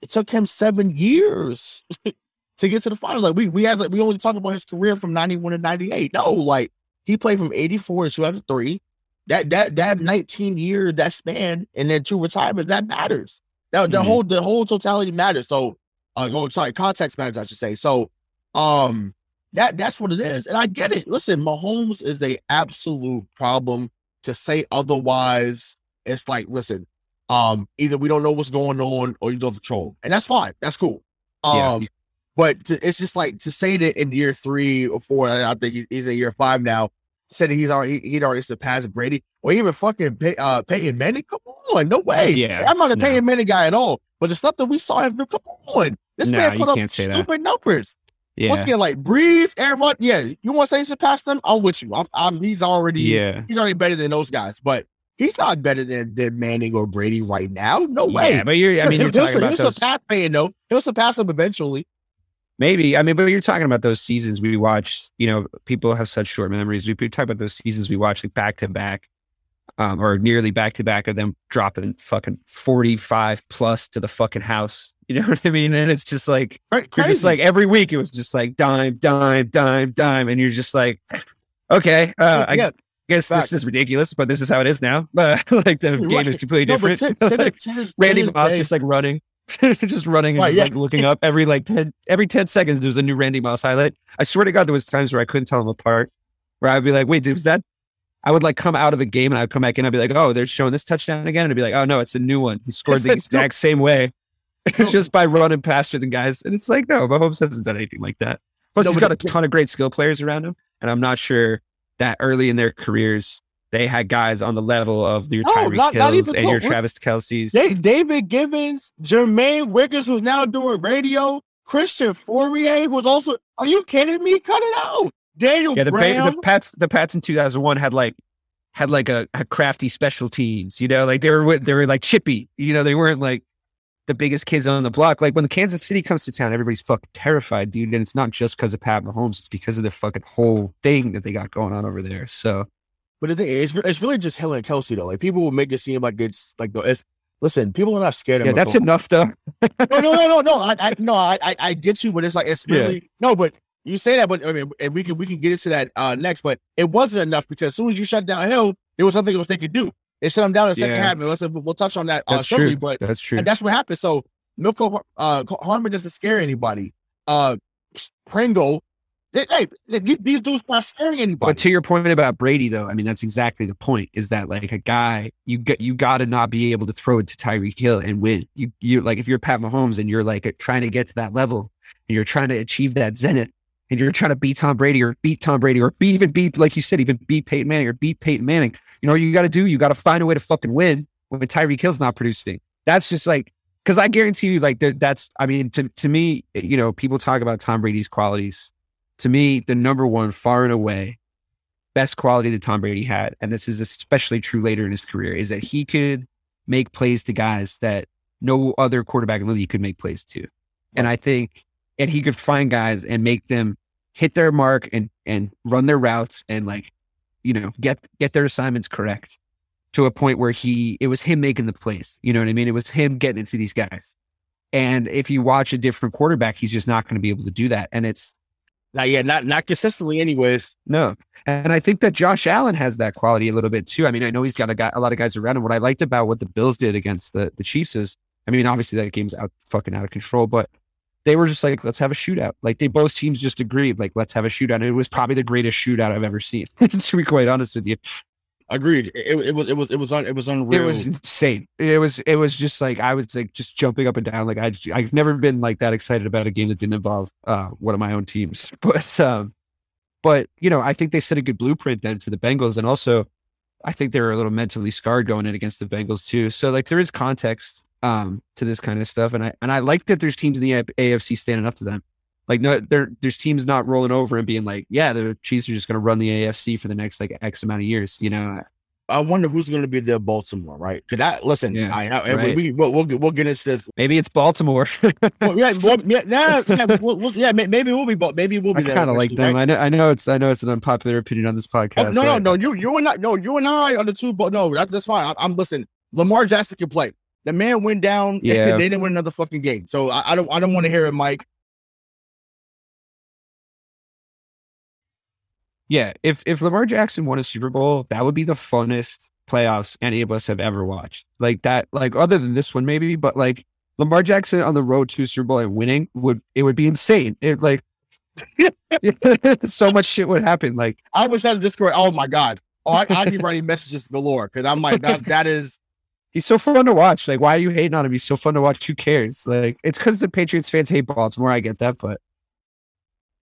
it took him seven years to get to the finals. Like we we had like we only talk about his career from ninety one to ninety eight. No, like he played from eighty four to two thousand three. That that that nineteen year that span and then two retirements that matters. That the Mhm. whole the whole totality matters. So uh oh sorry context matters I should say. So um that that's what it is. And I get it. Listen, Mahomes is a absolute problem. To say otherwise, it's like listen, um, either we don't know what's going on or you don't control. And that's fine. That's cool. Yeah. Um, but to, it's just like to say that in year three or four, I I think he's in year five now, said he's already he'd already surpassed Brady or even fucking Pey- uh, Peyton Manning. Come on, no way. Yeah, I'm not a no. Peyton Manning guy at all. But the stuff that we saw him do, come on, this No, man put up can't that. stupid numbers. Yeah. Once again, like Brees, Aaron yeah, you want to say he surpassed them? I'm with you. I'm, I'm he's already Yeah. he's already better than those guys, but he's not better than, than Manning or Brady right now. No way. Yeah, but you're. I mean, you're he'll, talking about he'll those. surpass though. He'll surpass them eventually. Maybe. I mean, but you're talking about those seasons we watched. You know, people have such short memories. We talk about those seasons we watched like back to back, um, or nearly back to back of them dropping fucking 45 plus to the fucking house. You know what I mean? And it's just like Right, you're just like every week it was just like dime, dime, dime, dime, and you're just like, okay, uh, I yeah. guess fact. this is ridiculous, but this is how it is now. But like the game Right. is completely different. the- Like, to this- Randy Moss just like running, just running and just, yeah. like looking up every like ten every ten seconds. There's a new Randy Moss highlight. I swear to God, there was times where I couldn't tell them apart. Where I'd be like, "Wait, dude, was that?" I would like come out of the game and I'd come back in. I'd be like, "Oh, they're showing this touchdown again," and I'd be like, "Oh no, it's a new one. He scored the It's exact same way, just by running faster than guys." And it's like, no, Mahomes hasn't done anything like that. Plus, No, he's got a ton of great skill players around him, and I'm not sure that early in their careers they had guys on the level of your No, Tyreek not- not Hills even and your. Travis Kelce's. Da- David Givens, Jermaine Wiggins, who's now doing radio. Christian Fauria was also. Are you kidding me? Cut it out. Daniel Yeah, the, Brown. Pa- the Pats, the Pats in 2001 had like had like a, a crafty special teams. You know, like they were they were like chippy. You know, they weren't like the biggest kids on the block. Like when the Kansas City comes to town, everybody's fucking terrified, dude. And it's not just because of Pat Mahomes; it's because of the fucking whole thing that they got going on over there. So But the thing is, it's, it's really just Hill and Kelce though. Like people will make it seem like it's like. It's, listen, people are not scared of. yeah, that's enough, though. no, no, no, no, no. I, I no, I, I, get you, but it's like it's Yeah. really no. But you say that, but I mean, and we can we can get into that uh next. But it wasn't enough because as soon as you shut down Hill, there was something else they could do. They shut him down in the second Yeah. half. And let's we'll touch on that uh, That's shortly. true. But That's true. that's what happened. So Mecole uh, Hardman doesn't scare anybody. Uh, Pringle, they, hey, these, dudes not scaring anybody. But to your point about Brady, though, I mean that's exactly the point. Is that like a guy you got you got to not be able to throw it to Tyreek Hill and win. You you like if you're Pat Mahomes and you're like trying to get to that level and you're trying to achieve that zenith and you're trying to beat Tom Brady or beat Tom Brady or be, even beat like you said even beat Peyton Manning or beat Peyton Manning. You know what you got to do? You got to find a way to fucking win when Tyreek Hill's not producing. That's just like because I guarantee you, like that- that's I mean to to me, you know, people talk about Tom Brady's qualities to me, the number one, far and away, best quality that Tom Brady had, and this is especially true later in his career, is that he could make plays to guys that no other quarterback in the league could make plays to. And I think, and he could find guys and make them hit their mark and and run their routes and like, you know, get get their assignments correct to a point where he it was him making the plays. You know what I mean? It was him getting into these guys. And if you watch a different quarterback, he's just not going to be able to do that. And it's Not yeah, not not consistently, anyways. no. And I think that Josh Allen has that quality a little bit too. I mean, I know he's got a, guy, a lot of guys around him. What I liked about what the Bills did against the, the Chiefs is, I mean, obviously that game's out fucking out of control, but they were just like, let's have a shootout. Like they both teams just agreed, like, let's have a shootout. And it was probably the greatest shootout I've ever seen, to be quite honest with you. Agreed. It, it was it was it was un, it was unreal. It was insane. It was it was just like I was like just jumping up and down. Like I I've never been like that excited about a game that didn't involve uh one of my own teams. But um but you know, I think they set a good blueprint then for the Bengals, and also I think they were a little mentally scarred going in against the Bengals too. So like there is context um, to this kind of stuff, and I and I like that there's teams in the AFC standing up to them. Like no, there there's teams not rolling over and being like, yeah, the Chiefs are just going to run the AFC for the next like X amount of years. You know, I wonder who's going to be their Baltimore, right? Because that listen, Yeah, I, I right. we, we'll, we'll we'll get into this. maybe it's Baltimore. Well, yeah, well, yeah, nah, yeah, we'll, we'll, yeah, maybe we'll be, maybe we'll be. I kind of like them. right? I know. I know it's. I know it's an unpopular opinion on this oh, podcast. Oh, no, no, no. You, you and I, no, you and I are the two. But no, that, that's fine. I, I'm listen. Lamar Jackson can play. The man went down. Yeah. they didn't win another fucking game. So I, I don't, I don't want to hear it, Mike. Yeah, if if Lamar Jackson won a Super Bowl, that would be the funnest playoffs any of us have ever watched. Like that, like other than this one maybe, but like Lamar Jackson on the road to Super Bowl and winning would it would be insane. It like so much shit would happen. Like I was at a Discord. Oh my god. Oh, I, I'd be writing messages galore because I'm like that. That is he's so fun to watch. Like why are you hating on him? He's so fun to watch. Who cares? Like it's because the Patriots fans hate Baltimore. I get that, but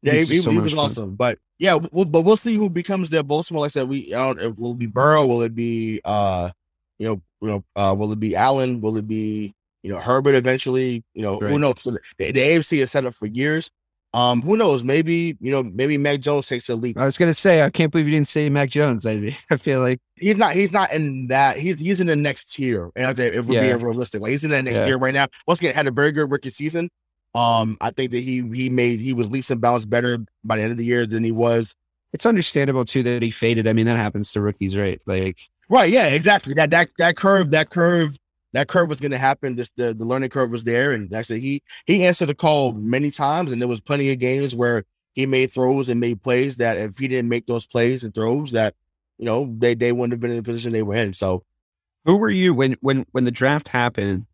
Yeah, he, he, so he was fun. awesome. But yeah, we'll, but we'll see who becomes their Baltimore. Like I said, we I don't, will it be Burrow. Will it be uh, you know, you know, uh, will it be Allen? Will it be you know Herbert eventually? You know, who knows? So the, the AFC is set up for years. Um, who knows? Maybe you know, maybe Mac Jones takes a leap. I was gonna say I can't believe you didn't say Mac Jones. I I feel like He's not. He's not in that. He's he's in the next tier. And if if we're Yeah. being realistic, like he's in that next Yeah. tier right now. Once again, had a very good rookie season. Um, I think that he he made he was leaps and bounds better by the end of the year than he was it's understandable too that he faded. I mean that happens to rookies, right? Like Right. Yeah. Exactly. That that that curve. That curve. That curve was going to happen. This the the learning curve was there, and actually he he answered the call many times, and there was plenty of games where he made throws and made plays that if he didn't make those plays and throws, that you know they they wouldn't have been in the position they were in. So who were you when when when the draft happened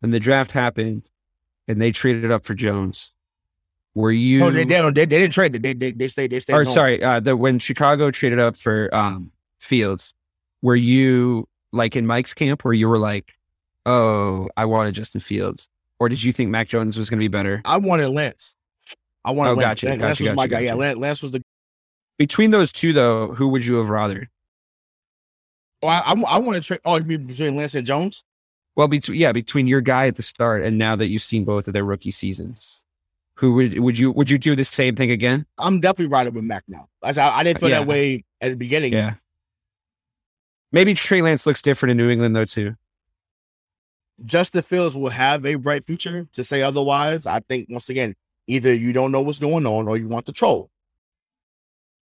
when the draft happened and they traded up for jones were you no, they, they, they they didn't trade. They they they stayed they stayed. or home. sorry uh the when chicago traded up for um fields were you like in mike's camp where you were like oh i wanted justin fields or did you think mac jones was going to be better I wanted Lance. I wanted Oh, Lance. gotcha, Lance, gotcha, Lance was gotcha, my guy. Yeah. Lance, Lance was the. between those two though who would you have rathered Oh, I I, I want to trade. Oh, you mean between Lance and Jones? Well between yeah between your guy at the start and now that you've seen both of their rookie seasons who would would you would you do the same thing again I'm definitely riding with Mac now. I, I, didn't feel Yeah. that way at the beginning. Yeah. Maybe Trey Lance looks different in New England though too. Justin Fields will have a bright future. To say otherwise, I think once again, either you don't know what's going on or you want to troll.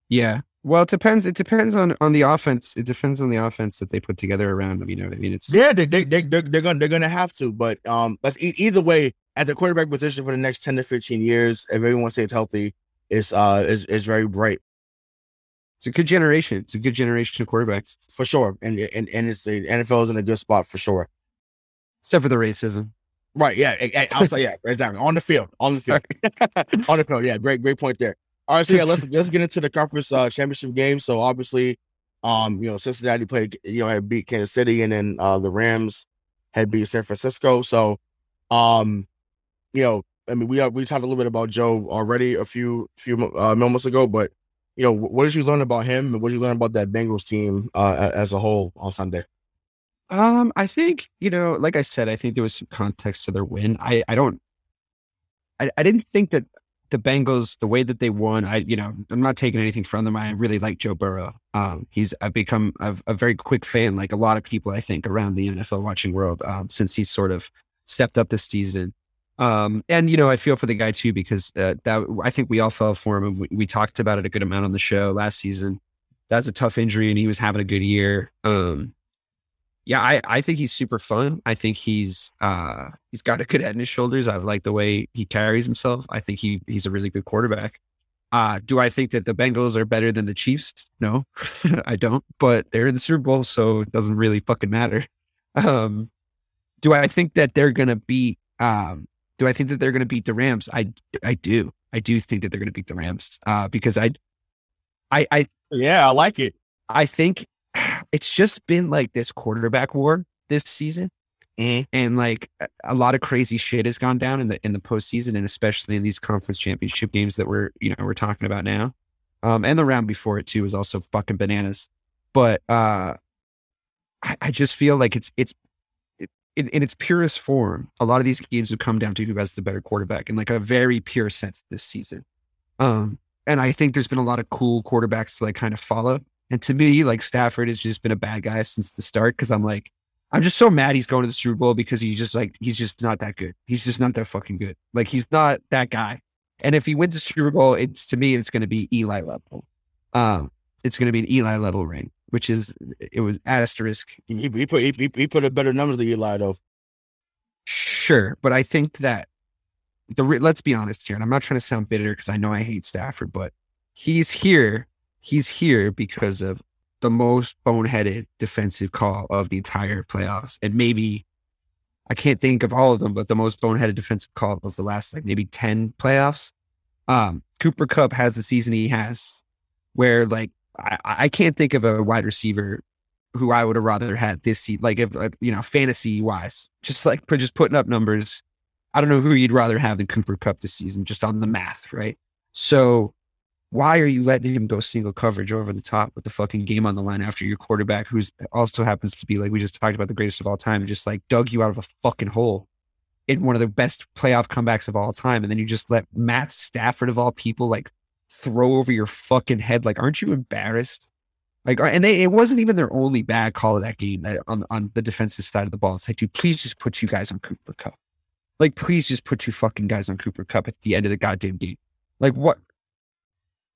Yeah. Well, it depends. It depends on on the offense. It depends on the offense that they put together around him. You know what I mean? It's Yeah, they they they they're, they're gonna they're gonna have to. But um, that's e- either way at the quarterback position for the next ten to fifteen years, if everyone stays healthy, is uh is is very bright it's a good generation. It's a good generation of quarterbacks, for sure. And and and it's the NFL is in a good spot for sure. except for the racism. Right? Yeah. Like, yeah, exactly. On the field, on the field, on the field. Yeah, great great point there. All right, so yeah, let's let's get into the conference uh, championship game. So obviously, um, you know, Cincinnati played, you know, had beat Kansas City, and then uh, the Rams had beat San Francisco. So, um, you know, I mean, we uh, we talked a little bit about Joe already a few few uh, moments ago, but you know, what did you learn about him, and what did you learn about that Bengals team uh, as a whole on Sunday? Um, I think you know, like I said, I think there was some context to their win. I I don't, I I didn't think that the Bengals, the way that they won, I you know, I'm not taking anything from them. I really like Joe Burrow. Um, he's I've become a, a very quick fan, like a lot of people I think around the NFL watching world, um, since he's sort of stepped up this season. Um, and you know, I feel for the guy too because uh, that I think we all fell for him, and we, we talked about it a good amount on the show last season. That's a tough injury, and he was having a good year. Um, yeah, I, I think he's super fun. I think he's uh he's got a good head on his shoulders. I like the way he carries himself. I think he he's a really good quarterback. Uh do I think that the Bengals are better than the Chiefs? No, I don't. But they're in the Super Bowl, so it doesn't really fucking matter. Um do I think that they're gonna beat um do I think that they're gonna beat the Rams? I I do. I do think that they're gonna beat the Rams. Uh because I I I Yeah, I like it. I think it's just been like this quarterback war this season. Mhm. And like a- a lot of crazy shit has gone down in the in the postseason and especially in these conference championship games that we're you know we're talking about now. Um, and the round before it too was also fucking bananas. But uh, I, I just feel like it's it's it, in, in its purest form. A lot of these games have come down to who has the better quarterback in like a very pure sense this season. Um, and I think there's been a lot of cool quarterbacks to like kind of follow. And to me, like Stafford has just been a bad guy since the start because I'm like, I'm just so mad he's going to the Super Bowl because he's just like he's just not that good. He's just not that fucking good. Like he's not that guy. And if he wins the Super Bowl, it's to me it's going to be Eli level. Um, it's going to be an Eli level ring, which is it was asterisk. He, he put he, he put a better numbers than Eli though. Sure, but I think that the let's be honest here, and I'm not trying to sound bitter because I know I hate Stafford, but he's here. He's here because of the most boneheaded defensive call of the entire playoffs, and maybe I can't think of all of them, but the most boneheaded defensive call of the last like maybe ten playoffs. Um, Cooper Kupp has the season he has, where like I, I can't think of a wide receiver who I would have rather had this seat, like if uh, you know fantasy wise, just like just putting up numbers. I don't know who you'd rather have than Cooper Kupp this season, just on the math, right? So why are you letting him go single coverage over the top with the fucking game on the line after your quarterback, who's also happens to be like we just talked about the greatest of all time, just like dug you out of a fucking hole in one of the best playoff comebacks of all time, and then you just let Matt Stafford of all people like throw over your fucking head. Like, aren't you embarrassed? Like, uh, and they, it wasn't even their only bad call of that game on on the defensive side of the ball. It's like, dude, please just put you guys on Cooper Kupp. Like, please just put you fucking guys on Cooper Kupp at the end of the goddamn game. Like, what?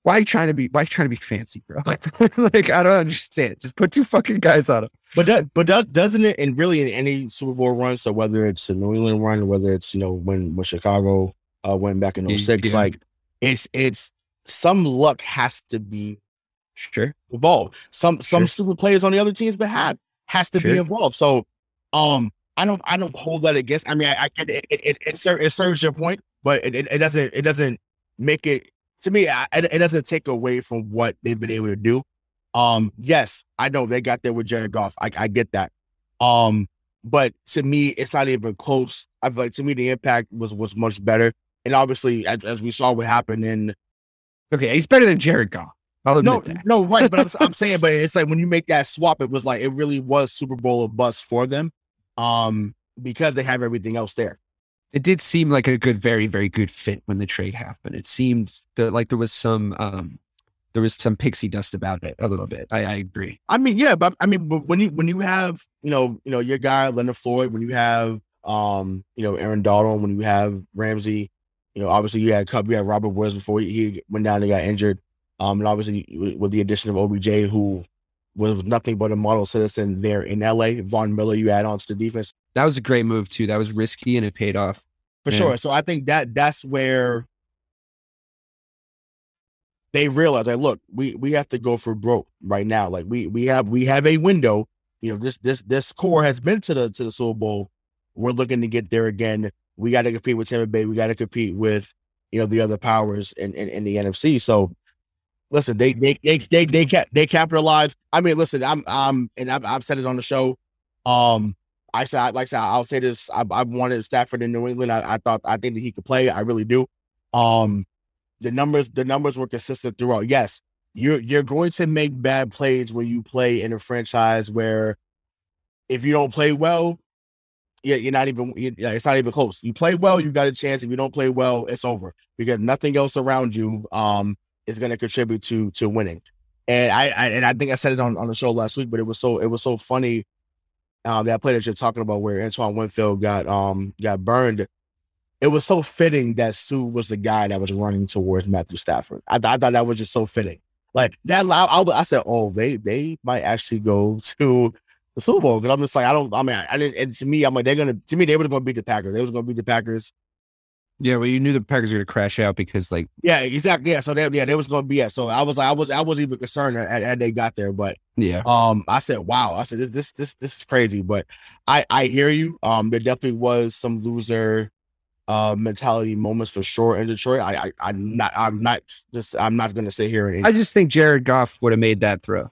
Why are you trying to be? Why are you trying to be fancy, bro? Like, like I don't understand. Just put two fucking guys on him. But that, but that doesn't it, and really in any Super Bowl run, so whether it's a New England run, whether it's you know when when Chicago uh, went back in 06, Yeah. like it's it's some luck has to be Sure. involved. Some some Sure. stupid players on the other team's behalf has to be involved. So, um, I don't I don't hold that against. I mean, I, I it. It, it, it, it serves your point, but it, it, it doesn't it doesn't make it to me. I, it, doesn't take away from what they've been able to do. Um, yes, I know they got there with Jared Goff. I, I get that. Um, but to me, it's not even close. I feel like to me the impact was was much better. And obviously, as, as we saw what happened in Okay, he's better than Jared Goff. I'll admit no, that. no, right. But I'm, I'm saying, but it's like when you make that swap, it was like it really was Super Bowl of bust for them, um, because they have everything else there. It did seem like a good, very, very good fit when the trade happened. It seemed that like there was some, um, there was some pixie dust about it a little bit. I, I agree. I mean, yeah, but I mean, but when you when you have you know you know your guy Leonard Floyd, when you have um you know Aaron Donald, when you have Ramsey, you know obviously you had Kupp, you had Robert Woods before he, he went down and got injured, um, and obviously with the addition of OBJ, who was nothing but a model citizen there in LA. Von Miller, you add on to the defense. That was a great move too. That was risky and it paid off. for Yeah. sure. So I think that that's where they realize, like, look, we we have to go for broke right now. Like we we have we have a window. You know, this this this core has been to the to the Super Bowl. We're looking to get there again. We got to compete with Tampa Bay. We got to compete with you know the other powers in, in in the NFC. So listen, they they they they they, they capitalized. I mean, listen, I'm um and I've, I've said it on the show. Um, I said, like I said, I'll say this. I, I wanted Stafford in New England. I, I thought, I think that he could play. I really do. Um, the numbers, the numbers were consistent throughout. Yes, you're you're going to make bad plays when you play in a franchise where, if you don't play well, yeah, you're not even. It's not even close. You play well, you got a chance. If you don't play well, it's over because nothing else around you um is going to contribute to to winning. And I, I and I think I said it on, on the show last week, but it was so it was so funny uh, that play that you're talking about where Antoine Winfield got um got burned. It was so fitting that Suh was the guy that was running towards Matthew Stafford. I, th- I thought that was just so fitting. Like that, I, I, I said, oh, they they might actually go to the Super Bowl. Because I'm just like, I don't. I mean, I, I didn't. And to me, I'm like, they're gonna. To me, they were to beat the Packers. They was to beat the Packers. Yeah, well, you knew the Packers were going to crash out because like Yeah, exactly. Yeah, so they, yeah, they was going to be. Yeah, so I was I was, I was even concerned had they got there, but yeah, um, I said, wow. I said, this, this, this, this is crazy. But I, I hear you. Um, there definitely was some loser, uh, mentality moments for sure in Detroit. I, I, I'm not, I'm not just, I'm not going to sit here and. I just think Jared Goff would have made that throw.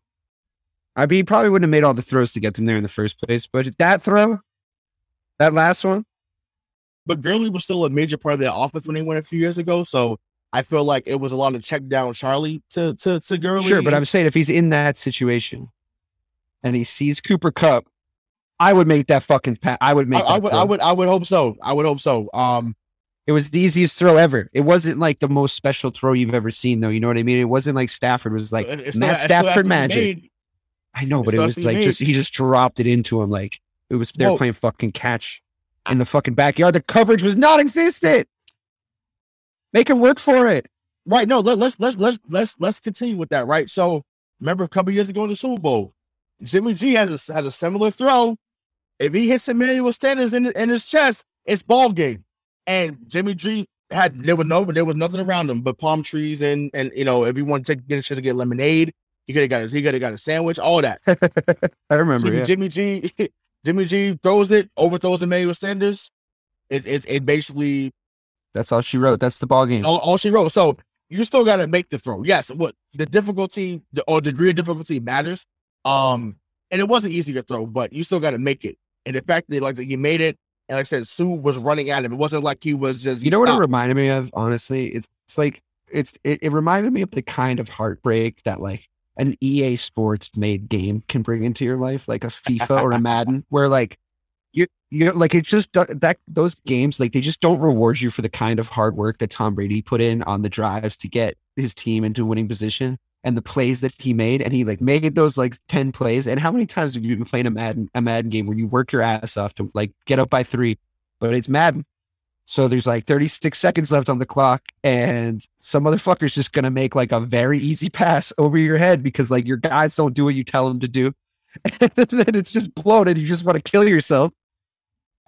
I mean, he probably wouldn't have made all the throws to get them there in the first place, but that throw, that last one, but Gurley was still a major part of their offense when they went a few years ago. So I feel like it was a lot of check down Charlie to to to Gurley. Sure, but I'm saying if he's in that situation and he sees Cooper Kupp, I would make that fucking pass. I would make. I that would throw. I would I would hope so. I would hope so. Um, It was the easiest throw ever. It wasn't like the most special throw you've ever seen, though. You know what I mean? It wasn't like Stafford was like Matt it still has to Stafford magic. I know, but it was like just he just dropped it into him like it was they're playing fucking catch in the fucking backyard. The coverage was non-existent. Make him work for it. Right. No, let, let's let's let's let's let's continue with that. Right. So remember a couple years ago in the Super Bowl, Jimmy G had a, had a similar throw. If he hits Emmanuel Sanders in, in his chest, it's ball game. And Jimmy G had there was no there was nothing around him but palm trees and and you know if he wanted to get a chance to get lemonade, he could have got he could have got a sandwich, all that. I remember. Jimmy, yeah. Jimmy G Jimmy G throws it, overthrows Emmanuel Sanders. It's it's it basically That's all she wrote. That's the ball game. all, all she wrote. So you still got to make the throw. Yes, what the difficulty the, or degree of difficulty matters. Um, and it wasn't easy to throw, but you still got to make it. And the fact that like you made it, and like I said, Suh was running at him. It wasn't like he was just. You know what it stopped. reminded me of? Honestly, it's it's like it's it, it reminded me of the kind of heartbreak that like an EA Sports made game can bring into your life, like a FIFA or a Madden, where like you you like it just that those games like they just don't reward you for the kind of hard work that Tom Brady put in on the drives to get his team into winning position and the plays that he made and he like made those like 10 plays. And how many times have you been playing a Madden a Madden game where you work your ass off to like get up by 3 but it's Madden so there's like 36 seconds left on the clock, and some motherfucker's just gonna make like a very easy pass over your head because like your guys don't do what you tell them to do. And then it's just blown and you just want to kill yourself.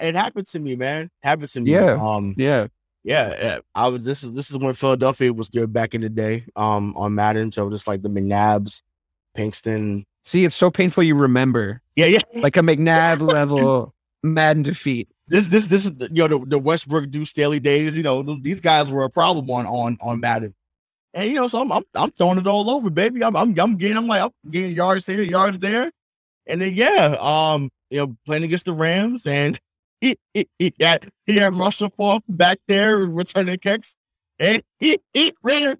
It happened to me, man. Happened to me. Yeah. Um. Yeah. Yeah. yeah. I was. This is this is when Philadelphia was good back in the day. Um. On Madden, so just like the McNabbs, Pinkston. See, it's so painful you remember. Yeah. Yeah. Like a McNabb level Madden defeat. This this this is the, you know the, the Westbrook Deuce Staley days. You know these guys were a problem on on on Madden, and you know so I'm I'm, I'm throwing it all over, baby. I'm I'm, I'm getting I'm like I'm getting yards here, yards there, and then yeah, um, you know playing against the Rams, and he he, he had he had Russell Falk back there returning kicks, and he he ran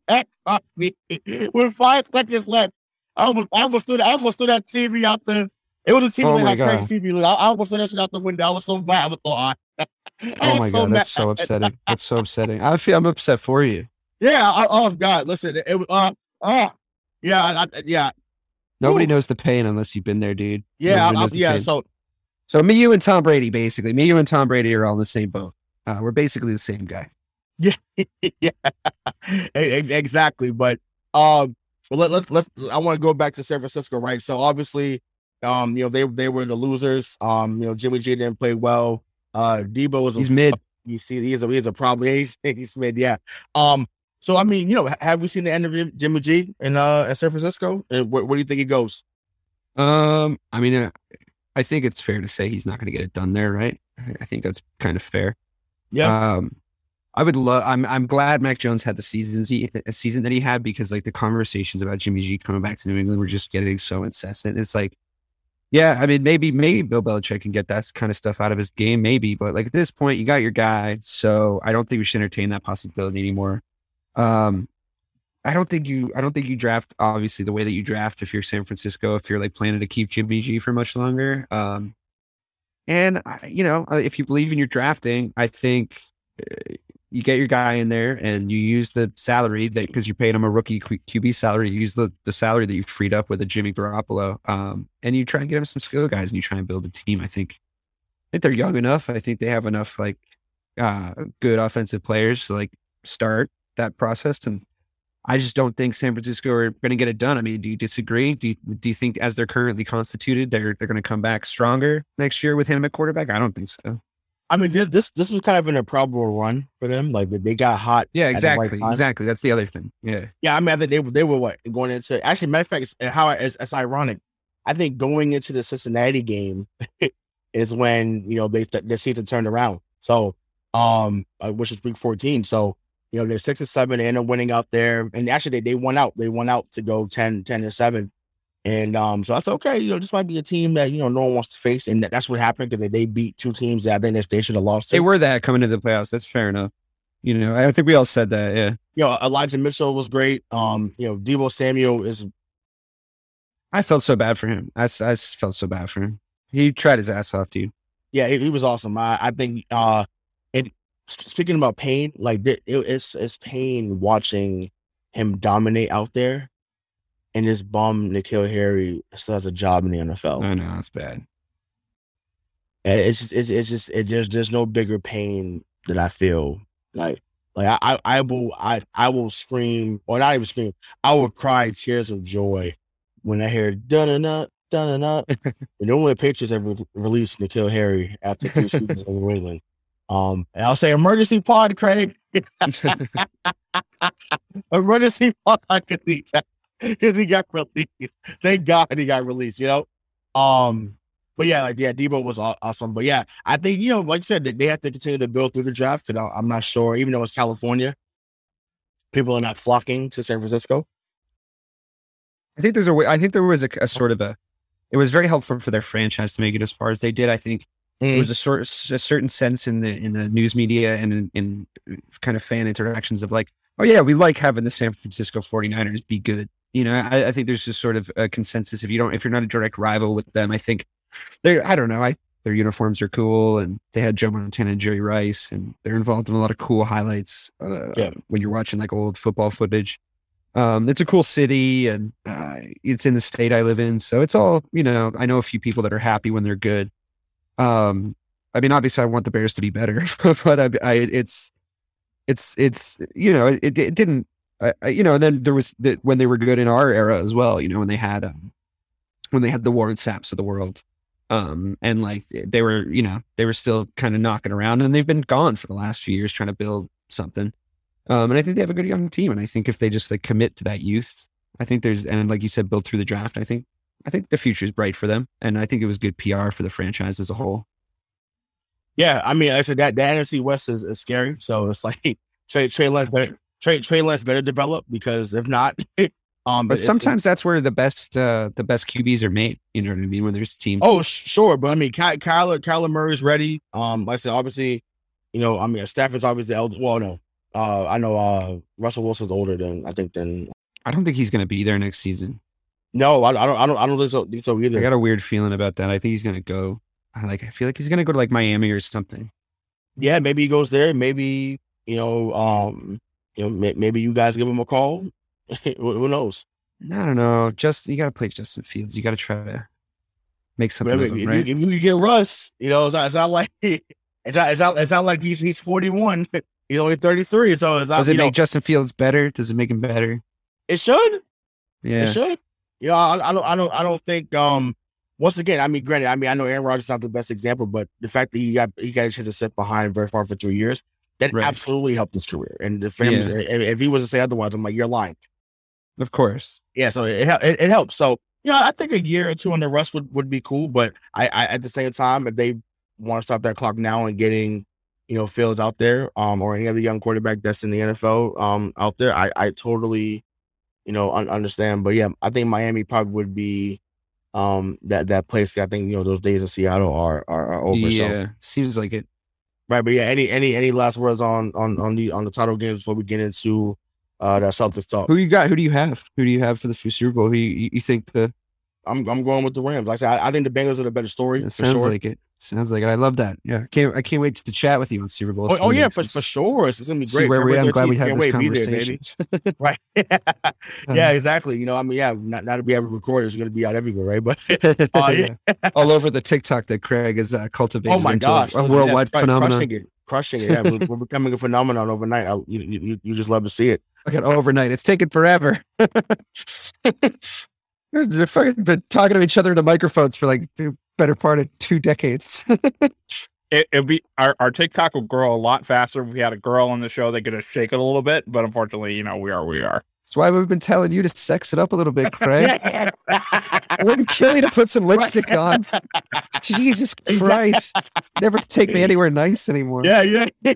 off me with five seconds left. I almost I almost threw I almost threw that TV out there. It was a TV Oh had God. crazy TV. I, I almost shit out the window. I was so mad. I was so hot. Oh was my so god, mad. that's so upsetting. That's so upsetting. I feel I'm upset for you. Yeah. I, oh God. Listen. It, was. Uh. Uh. Yeah. I, yeah. Nobody Oof. knows the pain unless you've been there, dude. Yeah. I, yeah. pain. So So me, you, and Tom Brady, basically, me, you, and Tom Brady are all in the same boat. Uh, we're basically the same guy. yeah. yeah. Exactly. But um. Well, let, let's let's. I want to go back to San Francisco, right? So obviously, um, you know they they were the losers. Um, you know Jimmy G didn't play well. Uh, Deebo was a He's mid. You see, he's a he's a problem. He's he's mid, yeah. Um, so I mean, you know, have we seen the end of Jimmy G in uh at San Francisco? And where, where do you think he goes? Um, I mean, uh, I think it's fair to say he's not going to get it done there, right? I think that's kind of fair. Yeah, Um, I would love. I'm I'm glad Mac Jones had the seasons he a season that he had because like the conversations about Jimmy G coming back to New England were just getting so incessant. It's like, yeah, I mean, maybe maybe Bill Belichick can get that kind of stuff out of his game, maybe, but like at this point, you got your guy, so I don't think we should entertain that possibility anymore. Um, I don't think you. I don't think you draft obviously the way that you draft if you're San Francisco. If you're like planning to keep Jimmy G for much longer, um, and you know, uh, if you believe in your drafting, I think uh, you get your guy in there and you use the salary that because you paid him a rookie QB salary. You use the the salary that you freed up with a Jimmy Garoppolo, um, and you try and get him some skill guys and you try and build a team. I think, I think they're young enough. I think they have enough like uh, good offensive players to like start that process and. I just don't think San Francisco are going to get it done. I mean, do you disagree? Do you, do you think, as they're currently constituted, they're they're going to come back stronger next year with him at quarterback? I don't think so. I mean this this was kind of an improbable run for them. Like they got hot. Yeah, the right exactly, exactly. That's the other thing. Yeah, Yeah, I mean I think they were they were what going into actually matter of fact it's, how it's, it's ironic. I think going into the Cincinnati game is when you know they their season turned around. So um, uh, which is week fourteen. So you know they're six and seven. They end up winning out there, and actually they, they won out. They won out to go 10, 10 and seven. And um, so that's okay. You know, this might be a team that you know no one wants to face, and that, that's what happened because they, they beat two teams that I think that they should have lost. To. they were that coming into the playoffs. That's fair enough. You know, I think we all said that. Yeah, You know, Elijah Mitchell was great. Um, you know, Deebo Samuel is I felt so bad for him. I, I felt so bad for him. He tried his ass off, dude. yeah, he, he was awesome. I, I think uh and speaking about pain, like it, it's it's pain watching him dominate out there and this bum N'Keal Harry still has a job in the NFL. I know it's bad. It's just, it's, it's just it, there's there's no bigger pain that I feel like like I, I I will I I will scream or not even scream I will cry tears of joy when I hear dun dun dun dun dun. And the only pictures ever released N'Keal Harry after two seasons in New England. Um, and I'll say emergency pod, Craig. emergency pod because he got, 'cause he got released. Thank God he got released. You know. Um, but yeah, like yeah, Deebo was awesome. But yeah, I think you know, like I said, they have to continue to build through the draft. Because I'm not sure, even though it's California, people are not flocking to San Francisco. I think there's a way. I think there was a, a sort of a. It was very helpful for their franchise to make it as far as they did. I think there was a sort a certain sense in the in the news media and in, in kind of fan interactions of like, oh yeah, we like having the San Francisco 49ers be good. You know, I, I think there's just sort of a consensus. If you don't, if you're not a direct rival with them, I think they're. I don't know. I their uniforms are cool, and they had Joe Montana and Jerry Rice, and they're involved in a lot of cool highlights. Uh, Yeah. when you're watching like old football footage. Um, it's a cool city, and uh, it's in the state I live in, so it's all you know. I know a few people that are happy when they're good. Um, I mean, obviously, I want the Bears to be better, but I, I it's it's it's you know, it, it didn't. I, I, you know, and then there was the, when they were good in our era as well. You know, when they had um, when they had the Warren Sapps of the world, um, and like they were, you know, they were still kind of knocking around, and they've been gone for the last few years trying to build something. Um, and I think they have a good young team, and I think if they just like commit to that youth, I think there's and like you said, build through the draft. I think I think the future is bright for them, and I think it was good PR for the franchise as a whole. Yeah, I mean, I said that the NFC West is, is scary. So it's like Trey Trey Lance better Trey Trey Lance better develop because if not, um, But sometimes that's where the best uh, the best QBs are made. You know what I mean? When there's teams. Oh, sure, but I mean, Ky- Kyler Kyler Murray's ready. Um, like I said, obviously, you know, I mean, Stafford's obviously the elder. Well, no, uh, I know uh Russell Wilson's older than I think than. I don't think he's going to be there next season. No, I, I don't. I don't. I don't think so. Think so either. I got a weird feeling about that. I think he's going to go. I like. I feel like he's going to go to like Miami or something. yeah, maybe he goes there. Maybe you know, um, you know, may, maybe you guys give him a call. who, knows? I don't know. Just you got to play Justin Fields. You got to try to make something of him, if, right? you, if you get Russ, you know, it's not, it's not like it's not, it's not, it's not like he's he's forty one. He's only thirty three, so it's not. Does it make know, Justin Fields better? Does it make him better? it should. Yeah. It should. You know, I, I don't, I don't, I don't think. Um, once again, I mean, granted, I mean, I know Aaron Rodgers is not the best example, but the fact that he got he got a chance to sit behind Brett Favre for three years, that Right. absolutely helped his career. And the fans, Yeah. if, he was to say otherwise, I'm like, you're lying. Of course. Yeah, so it it, it helps. So you know, I think a year or two under Russ would, would be cool, but I, I at the same time, if they want to stop that clock now and getting you know Fields out there, um, or any other young quarterback that's in the NFL, um, out there, I I totally you know un- understand. But yeah, I think Miami probably would be um that that place. I think you know those days in Seattle are are, are over. So yeah. Seems like it. Right, but yeah, any any any last words on on on the on the title games before we get into uh that Celtics talk? Who you got? Who do you have? Who do you have for the Super Bowl? Who you, you think the? I'm I'm going with the Rams. Like I said, I, I think the Bengals are the better story. It for sounds sure. like it. Sounds like it. I love that. Yeah. Can't I can't wait to chat with you on Super Bowl. Oh, oh yeah, for, for sure. It's, it's gonna be See great. where we are. I'm glad we had this wait, be there, conversation. Right. yeah, exactly. You know, I mean, yeah, not, not to be ever recorded, it's gonna be out everywhere, right? But Oh, yeah. All over the TikTok that Craig is uh, cultivating. oh my gosh, a, a listen, worldwide phenomenon. crushing it, crushing it. Yeah, we're, we're becoming a phenomenon overnight. I, you, you, you just love to see it. Like overnight. It's taken forever. They're fucking been talking to each other into microphones for like the better part of two decades. It, it'd be our, our TikTok will grow a lot faster if we had a girl on the show that could just shake it a little bit. But unfortunately, you know, we are we are. That's why we've been telling you to sex it up a little bit, Craig. It wouldn't kill you to put some lipstick on. Jesus Christ. Never take me anywhere nice anymore. yeah, yeah, yeah.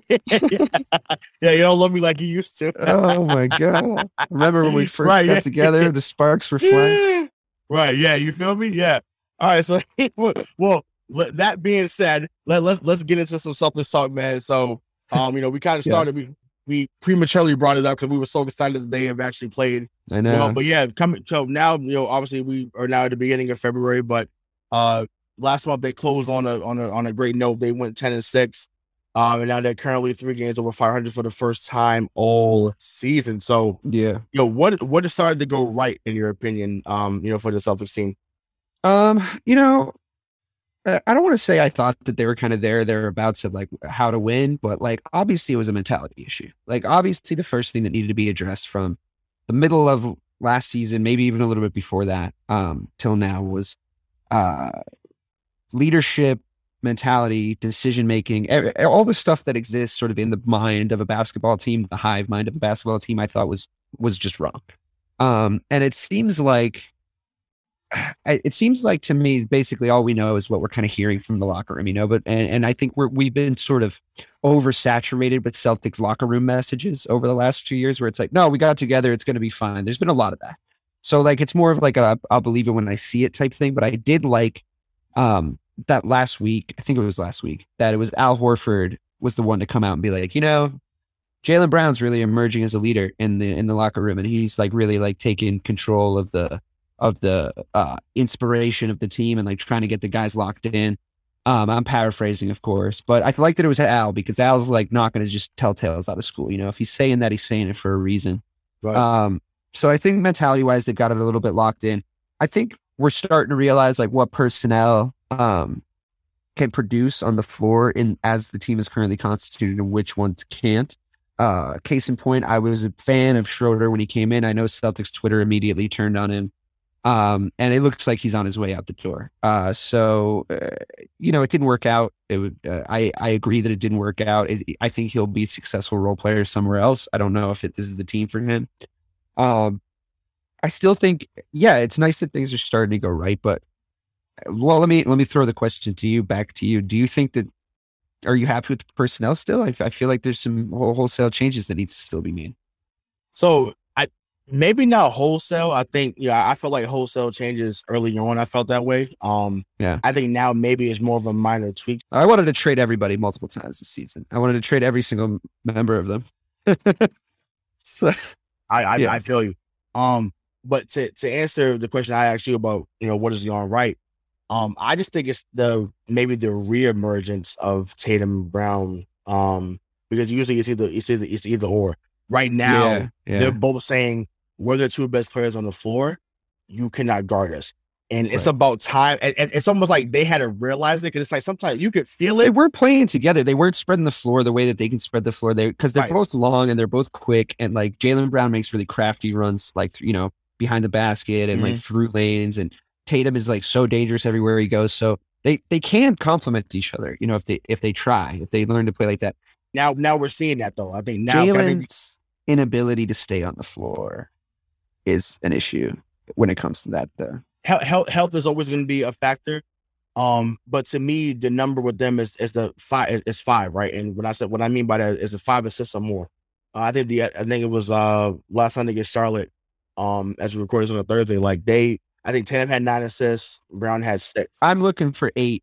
You don't love me like you used to. Oh my God. Remember when we first Right, got yeah. together, the sparks were flying? Right. Yeah. You feel me? Yeah. All right. So, well, that being said, let let's let's get into some something talk, man. So, um, you know, we kind of Yeah. started. We we prematurely brought it up because we were so excited that they have actually played. I You know. know, but yeah, coming so now, you know, obviously we are now at the beginning of February, but uh last month they closed on a on a on a great note. They went 10 and 6. Um, and now they're currently three games over 500 for the first time all season. So, yeah. you know, what what has started to go right in your opinion? Um, you know, for the Celtics team. Um, you know, uh, I don't want to say I thought that they were kind of there, thereabouts of like how to win, but like obviously it was a mentality issue. Like obviously the first thing that needed to be addressed from the middle of last season, maybe even a little bit before that, um, till now was uh leadership, mentality, decision making, all the stuff that exists sort of in the mind of a basketball team, the hive mind of a basketball team, I thought was was just wrong. Um, and it seems like it seems like to me, basically all we know is what we're kind of hearing from the locker room, you know. But and, and I think we're we've been sort of oversaturated with Celtics locker room messages over the last few years, where it's like, no, we got together, it's going to be fine. There's been a lot of that, so like it's more of like a I'll believe it when I see it type thing. But I did like um that last week, I think it was last week, that it was Al Horford was the one to come out and be like, you know, Jaylen Brown's really emerging as a leader in the in the locker room, and he's like really like taking control of the of the uh, inspiration of the team and like trying to get the guys locked in. Um, I'm paraphrasing, of course, but I like that it was Al because Al's like not going to just tell tales out of school. You know, if he's saying that, he's saying it for a reason. Right. Um, so I think mentality wise, they've got it a little bit locked in. I think we're starting to realize like what personnel um, can produce on the floor in as the team is currently constituted and which ones can't. Uh, case in point, I was a fan of Schroeder when he came in. I know Celtics Twitter immediately turned on him. Um, and it looks like he's on his way out the door. Uh, so, uh, you know, it didn't work out. It would, uh, I, I agree that it didn't work out. It, I think he'll be a successful role player somewhere else. I don't know if it, this is the team for him. Um, I still think, yeah, it's nice that things are starting to go right, but well, let me, let me throw the question to you back to you. Do you think that, are you happy with the personnel still? I, I feel like there's some wholesale changes that needs to still be made. So maybe not wholesale. I think you know, I felt like wholesale changes early on. I felt that way. Um Yeah. I think now maybe it's more of a minor tweak. I wanted to trade everybody multiple times this season. I wanted to trade every single member of them. so, I I, Yeah. I feel you. Um, but to to answer the question I asked you about, you know, what is going right? Um, I just think it's the maybe the reemergence of Tatum Brown. Um, because usually it's either it's either it's either or. Right now, yeah, yeah. they're both saying we're the two best players on the floor. You cannot guard us. And it's Right. about time. And, and it's almost like they had to realize it because it's like sometimes you could feel they it. weren't playing together. They weren't spreading the floor the way that they can spread the floor. They because they're Right. both long and they're both quick. And like Jaylen Brown makes really crafty runs, like you know behind the basket and like mm-hmm. through lanes. And Tatum is like so dangerous everywhere he goes. So they they can complement each other. You know if they if they try if they learn to play like that. Now, now we're seeing that though. I think now I think Jaylen's inability to stay on the floor is an issue when it comes to that. Though. health, health, health is always going to be a factor. Um, but to me, the number with them is is the five is, is five, right? And when I said what I mean by that is the five assists or more. Uh, I think the I think it was uh last Sunday against Charlotte. Um, as we recorded this on a Thursday, like they, I think Tatum had nine assists, Brown had six. I'm looking for eight,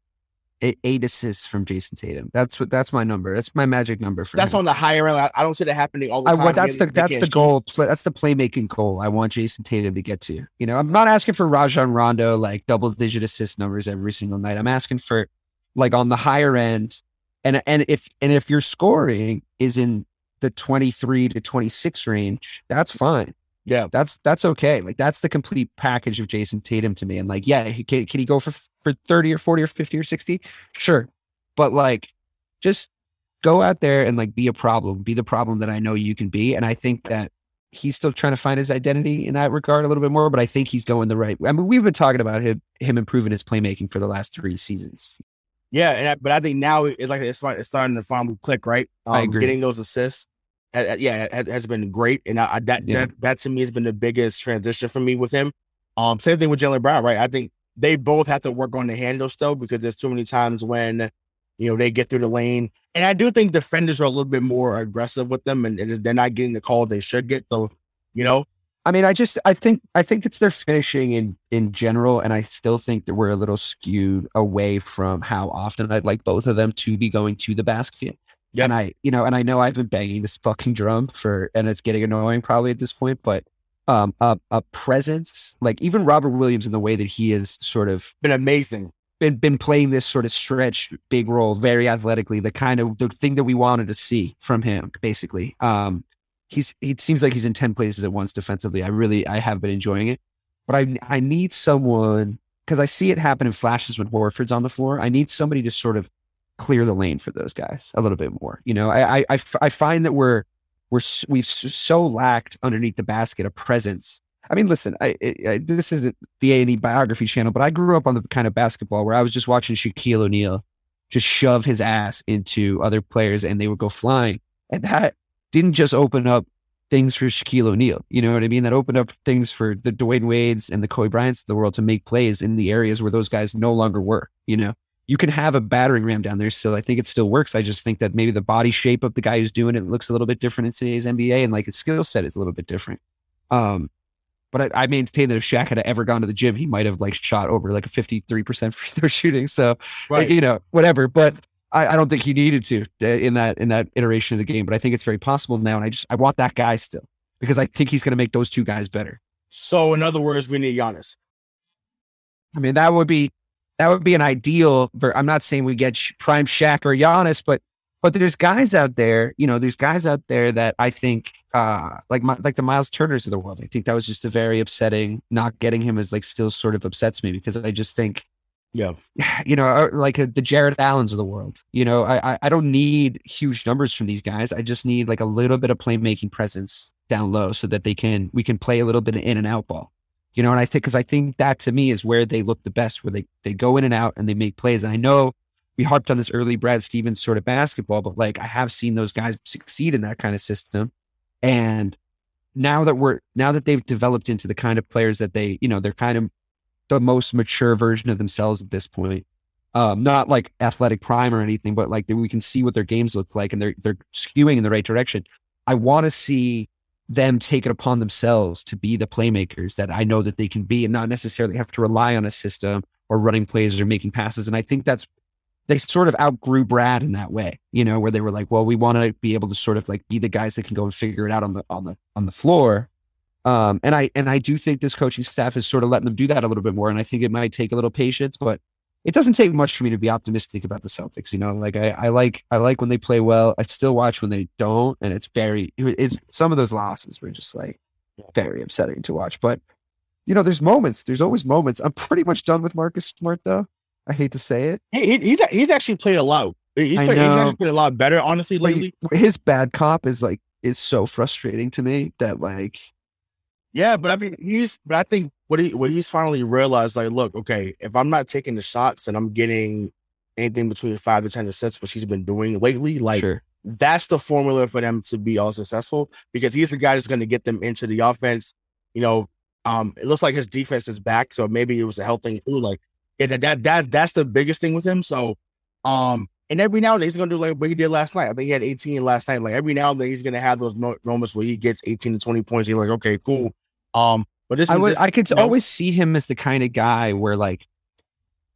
eight, assists from Jayson Tatum. That's what that's my number. That's my magic number for That's him. on the higher end. I, I don't see that happening all the I time. want that's the that's the goal. That's the playmaking goal. I want Jayson Tatum to get to. You know, I'm not asking for Rajon Rondo like double digit assist numbers every single night. I'm asking for like on the higher end, and and if and if your scoring is in the 23 to 26 range, that's fine. Yeah. That's that's okay. Like that's the complete package of Jayson Tatum to me. And like, yeah, he, can can he go for for 30 or 40 or 50 or 60? Sure. But like just go out there and like be a problem, be the problem that I know you can be. And I think that he's still trying to find his identity in that regard a little bit more, but I think he's going the right. I mean, we've been talking about him him improving his playmaking for the last three seasons. Yeah, and I, but I think now it's like it's, fi- it's starting to finally click, right? Um, I agree. Getting those assists, uh, yeah, has, has been great, and I, I, that, Yeah. that that to me has been the biggest transition for me with him. Um, same thing with Jaylen Brown, right? I think they both have to work on the handle still because there's too many times when you know they get through the lane, and I do think defenders are a little bit more aggressive with them, and, and they're not getting the call they should get. So, you know, I mean, I just I think I think it's their finishing in in general, and I still think that we're a little skewed away from how often I'd like both of them to be going to the basket. Yep. And I, you know, and I know I've been banging this fucking drum for, and it's getting annoying probably at this point, but um, a, a presence like even Robert Williams in the way that he is sort of Been amazing. been been playing this sort of stretch big role very athletically, the kind of the thing that we wanted to see from him, basically. Um, he's it seems like he's in ten places at once defensively. I really I have been enjoying it, but I I need someone because I see it happen in flashes when Horford's on the floor. I need somebody to sort of clear the lane for those guys a little bit more. You know, I, I, I find that we're we're we've so lacked underneath the basket a presence. I mean, listen, I, I, this isn't the A and E biography channel, but I grew up on the kind of basketball where I was just watching Shaquille O'Neal just shove his ass into other players and they would go flying, and that didn't just open up things for Shaquille O'Neal. You know what I mean? That opened up things for the Dwyane Wades and the Kobe Bryants of the world to make plays in the areas where those guys no longer were. You know, you can have a battering ram down there still. I think it still works. I just think that maybe the body shape of the guy who's doing it looks a little bit different in today's NBA and like his skill set is a little bit different. Um, but I, I maintain that if Shaq had ever gone to the gym, he might have like shot over like a 53% free throw shooting. So, Right. you know, whatever. But I, I don't think he needed to uh, in that in that iteration of the game. But I think it's very possible now, and I just I want that guy still because I think he's going to make those two guys better. So in other words, we need Giannis. I mean, that would be that would be an ideal. Ver- I'm not saying we get Sh- prime Shaq or Giannis, but but there's guys out there, you know, there's guys out there that I think, uh, like my, like the Myles Turners of the world. I think that was just a very upsetting. Not getting him is like still sort of upsets me because I just think Yeah. you know, like uh, the Jarrett Allens of the world. You know, I, I I don't need huge numbers from these guys. I just need like a little bit of playmaking presence down low so that they can we can play a little bit of in and out ball. You know, and I think because I think that to me is where they look the best, where they they go in and out and they make plays. And I know we harped on this early Brad Stevens sort of basketball, but like I have seen those guys succeed in that kind of system. And now that we're now that they've developed into the kind of players that they, you know, they're kind of the most mature version of themselves at this point. Um, not like athletic prime or anything, but like we can see what their games look like and they're they're skewing in the right direction. I want to see them take it upon themselves to be the playmakers that I know that they can be and not necessarily have to rely on a system or running plays or making passes. And I think that's they sort of outgrew Brad in that way, you know, where they were like, well, we want to be able to sort of like be the guys that can go and figure it out on the on the on the floor. Um, and I and I do think this coaching staff is sort of letting them do that a little bit more. And I think it might take a little patience, but it doesn't take much for me to be optimistic about the Celtics. You know, like I, I like I like when they play well. I still watch when they don't, and it's very it's some of those losses were just like very upsetting to watch. But you know, there's moments. There's always moments. I'm pretty much done with Marcus Smart, though. I hate to say it. He, he- he's he's actually played a lot. He's, played, he's actually played a lot better, honestly, lately. his bad cop is like is so frustrating to me that like Yeah, but I mean, he's. But I think what he what he's finally realized, like, look, okay, if I'm not taking the shots and I'm getting anything between five to ten assists, which he's been doing lately, like sure. that's the formula for them to be all successful because he's the guy that's going to get them into the offense. You know, um, it looks like his defense is back, so maybe it was a health thing too. Like, yeah, that that, that that's the biggest thing with him. So, um, and every now and then he's going to do like what he did last night. I think he had 18 last night. Like every now and then he's going to have those moments where he gets 18 to 20 points. You're like, okay, cool. Um, but this I would this- I could you know? always see him as the kind of guy where like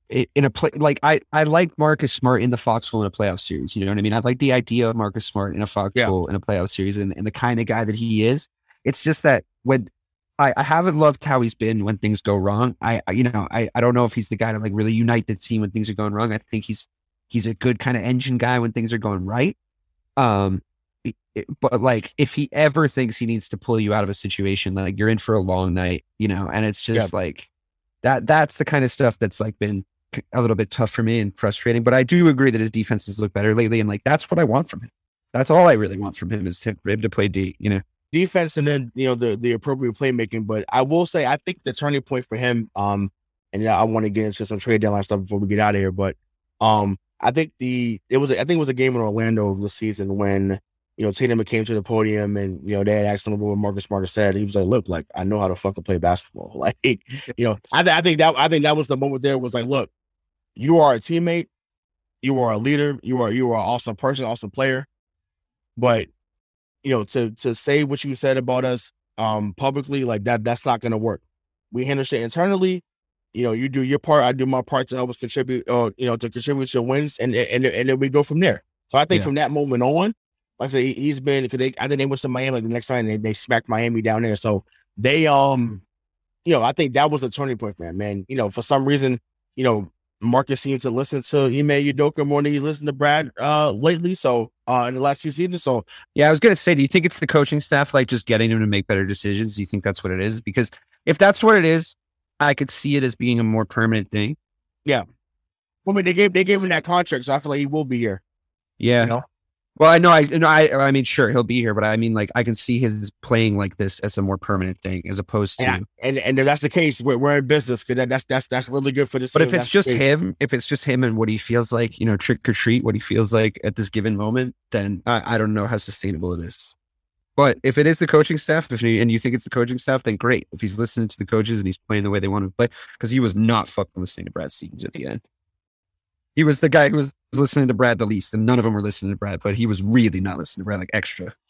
in a play like I I like Marcus Smart in the Foxhole in a playoff series. You know what I mean? I like the idea of Marcus Smart in a Foxville in a playoff series and, and the kind of guy that he is. It's just that when I, I haven't loved how he's been when things go wrong. I, I you know I, I don't know if he's the guy to like really unite the team when things are going wrong. I think he's he's a good kind of engine guy when things are going right. Um, but like if he ever thinks he needs to pull you out of a situation, like you're in for a long night, you know, and it's just like that. That's the kind of stuff that's like been a little bit tough for me and frustrating. But I do agree that his defenses look better lately, and like that's what I want from him. That's all I really want from him is to, him to play D. You know, defense and then you know the the appropriate playmaking. But I will say I think the turning point for him, um, and yeah, I want to get into some trade deadline stuff before we get out of here. But um, I think the it was i think it was a game in Orlando this season when you know Tatum came to the podium and you know they had asked him about what Marcus Smart said. He was like, "Look, like I know how to fucking play basketball." Like you know, I th- I think that I think that was the moment there was like, "Look, you are a teammate, you are a leader, you are you are an awesome person, awesome player, but." you know, to to say what you said about us um publicly, like that, that's not gonna work. We handle shit internally. You know, you do your part, I do my part to help us contribute, or you know, to contribute to wins, and and and then we go from there. So I think Yeah. from that moment on, like I said, he, he's been because they I think they went to Miami like the next time they, they smacked Miami down there. So they um, you know, I think that was a turning point for him, man. You know, for some reason, you know, Marcus seems to listen to Ime Udoka more than he listened to Brad uh lately. So uh in the last few seasons. So Yeah, I was gonna say, do you think it's the coaching staff like just getting him to make better decisions? Do you think that's what it is? Because if that's what it is, I could see it as being a more permanent thing. Yeah. Well, I mean, they gave they gave him that contract, so I feel like he will be here. Yeah. You know? Well, I know, I no, I, I mean, sure, he'll be here, but I mean, like, I can see his playing like this as a more permanent thing, as opposed to. And, I- and and if that's the case, we're, we're in business because that, that's that's that's really good for this. but team if it's just him, if it's just him and what he feels like, you know, trick or treat, what he feels like at this given moment, then I, I don't know how sustainable it is. But if it is the coaching staff, if he, and you think it's the coaching staff, then great. If he's listening to the coaches and he's playing the way they want to play, because he was not fucking listening to Brad Stevens at the end. He was the guy who was listening to Brad the least, and none of them were listening to Brad, but he was really not listening to Brad like extra.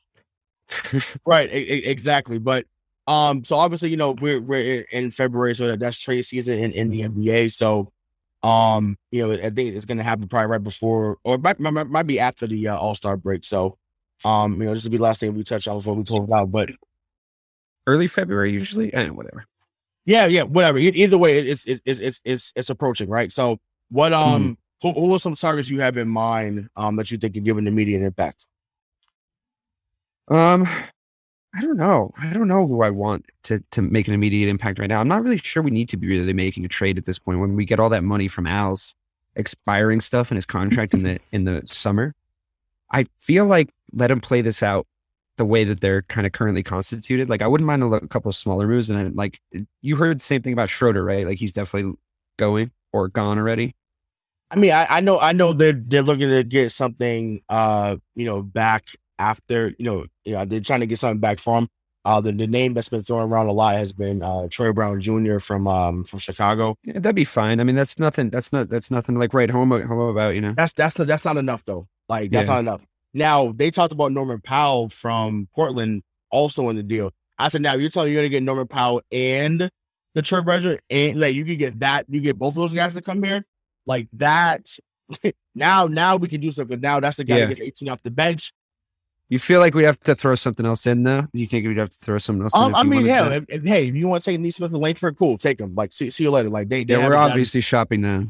Right, e- exactly. But um, so obviously, you know, we're we're in February, so that, that's trade season in, in the NBA. So, um, you know, I think it's gonna happen probably right before, or might might, might be after the uh, All Star break. So, um, you know, this will be the last thing we touch on before we close out. But Early February, usually, and whatever. yeah, yeah, whatever. E- Either way, it's it's it's it's it's, it's approaching, right? So, what um, who, who are some targets you have in mind um that you think give an immediate impact? Um, I don't know. I don't know who I want to to make an immediate impact right now. I'm not really sure we need to be really making a trade at this point. When we get all that money from Al's expiring stuff and his contract in the in the summer, I feel like let him play this out the way that they're kind of currently constituted. Like I wouldn't mind a, a couple of smaller moves. And then, like you heard the same thing about Schroeder, right? Like he's definitely going or gone already. I mean, I, I know, I know they're they're looking to get something, uh, you know, back after, you know, you know, they're trying to get something back from. Uh, the, the name that's been thrown around a lot has been uh Troy Brown Jr. from um from Chicago. Yeah, that'd be fine. I mean, that's nothing. That's not. That's nothing like right home home about. You know. That's that's the, that's not enough though. Like that's Yeah. not enough. Now they talked about Norman Powell from Portland also in the deal. I said, now you're telling me you're gonna get Norman Powell and the Troy Brown and like you could get that, you get both of those guys to come here, like that. now, now we can do something. Now that's the guy Yeah. that gets 18 off the bench. You feel like we have to throw something else in there? Do you think we'd have to throw something else in? Um, I mean, hell, if, if- hey, if you want to take Nesmith and Langford, cool, take them. Like, see, see you later. Like they, they yeah, we're obviously shopping now.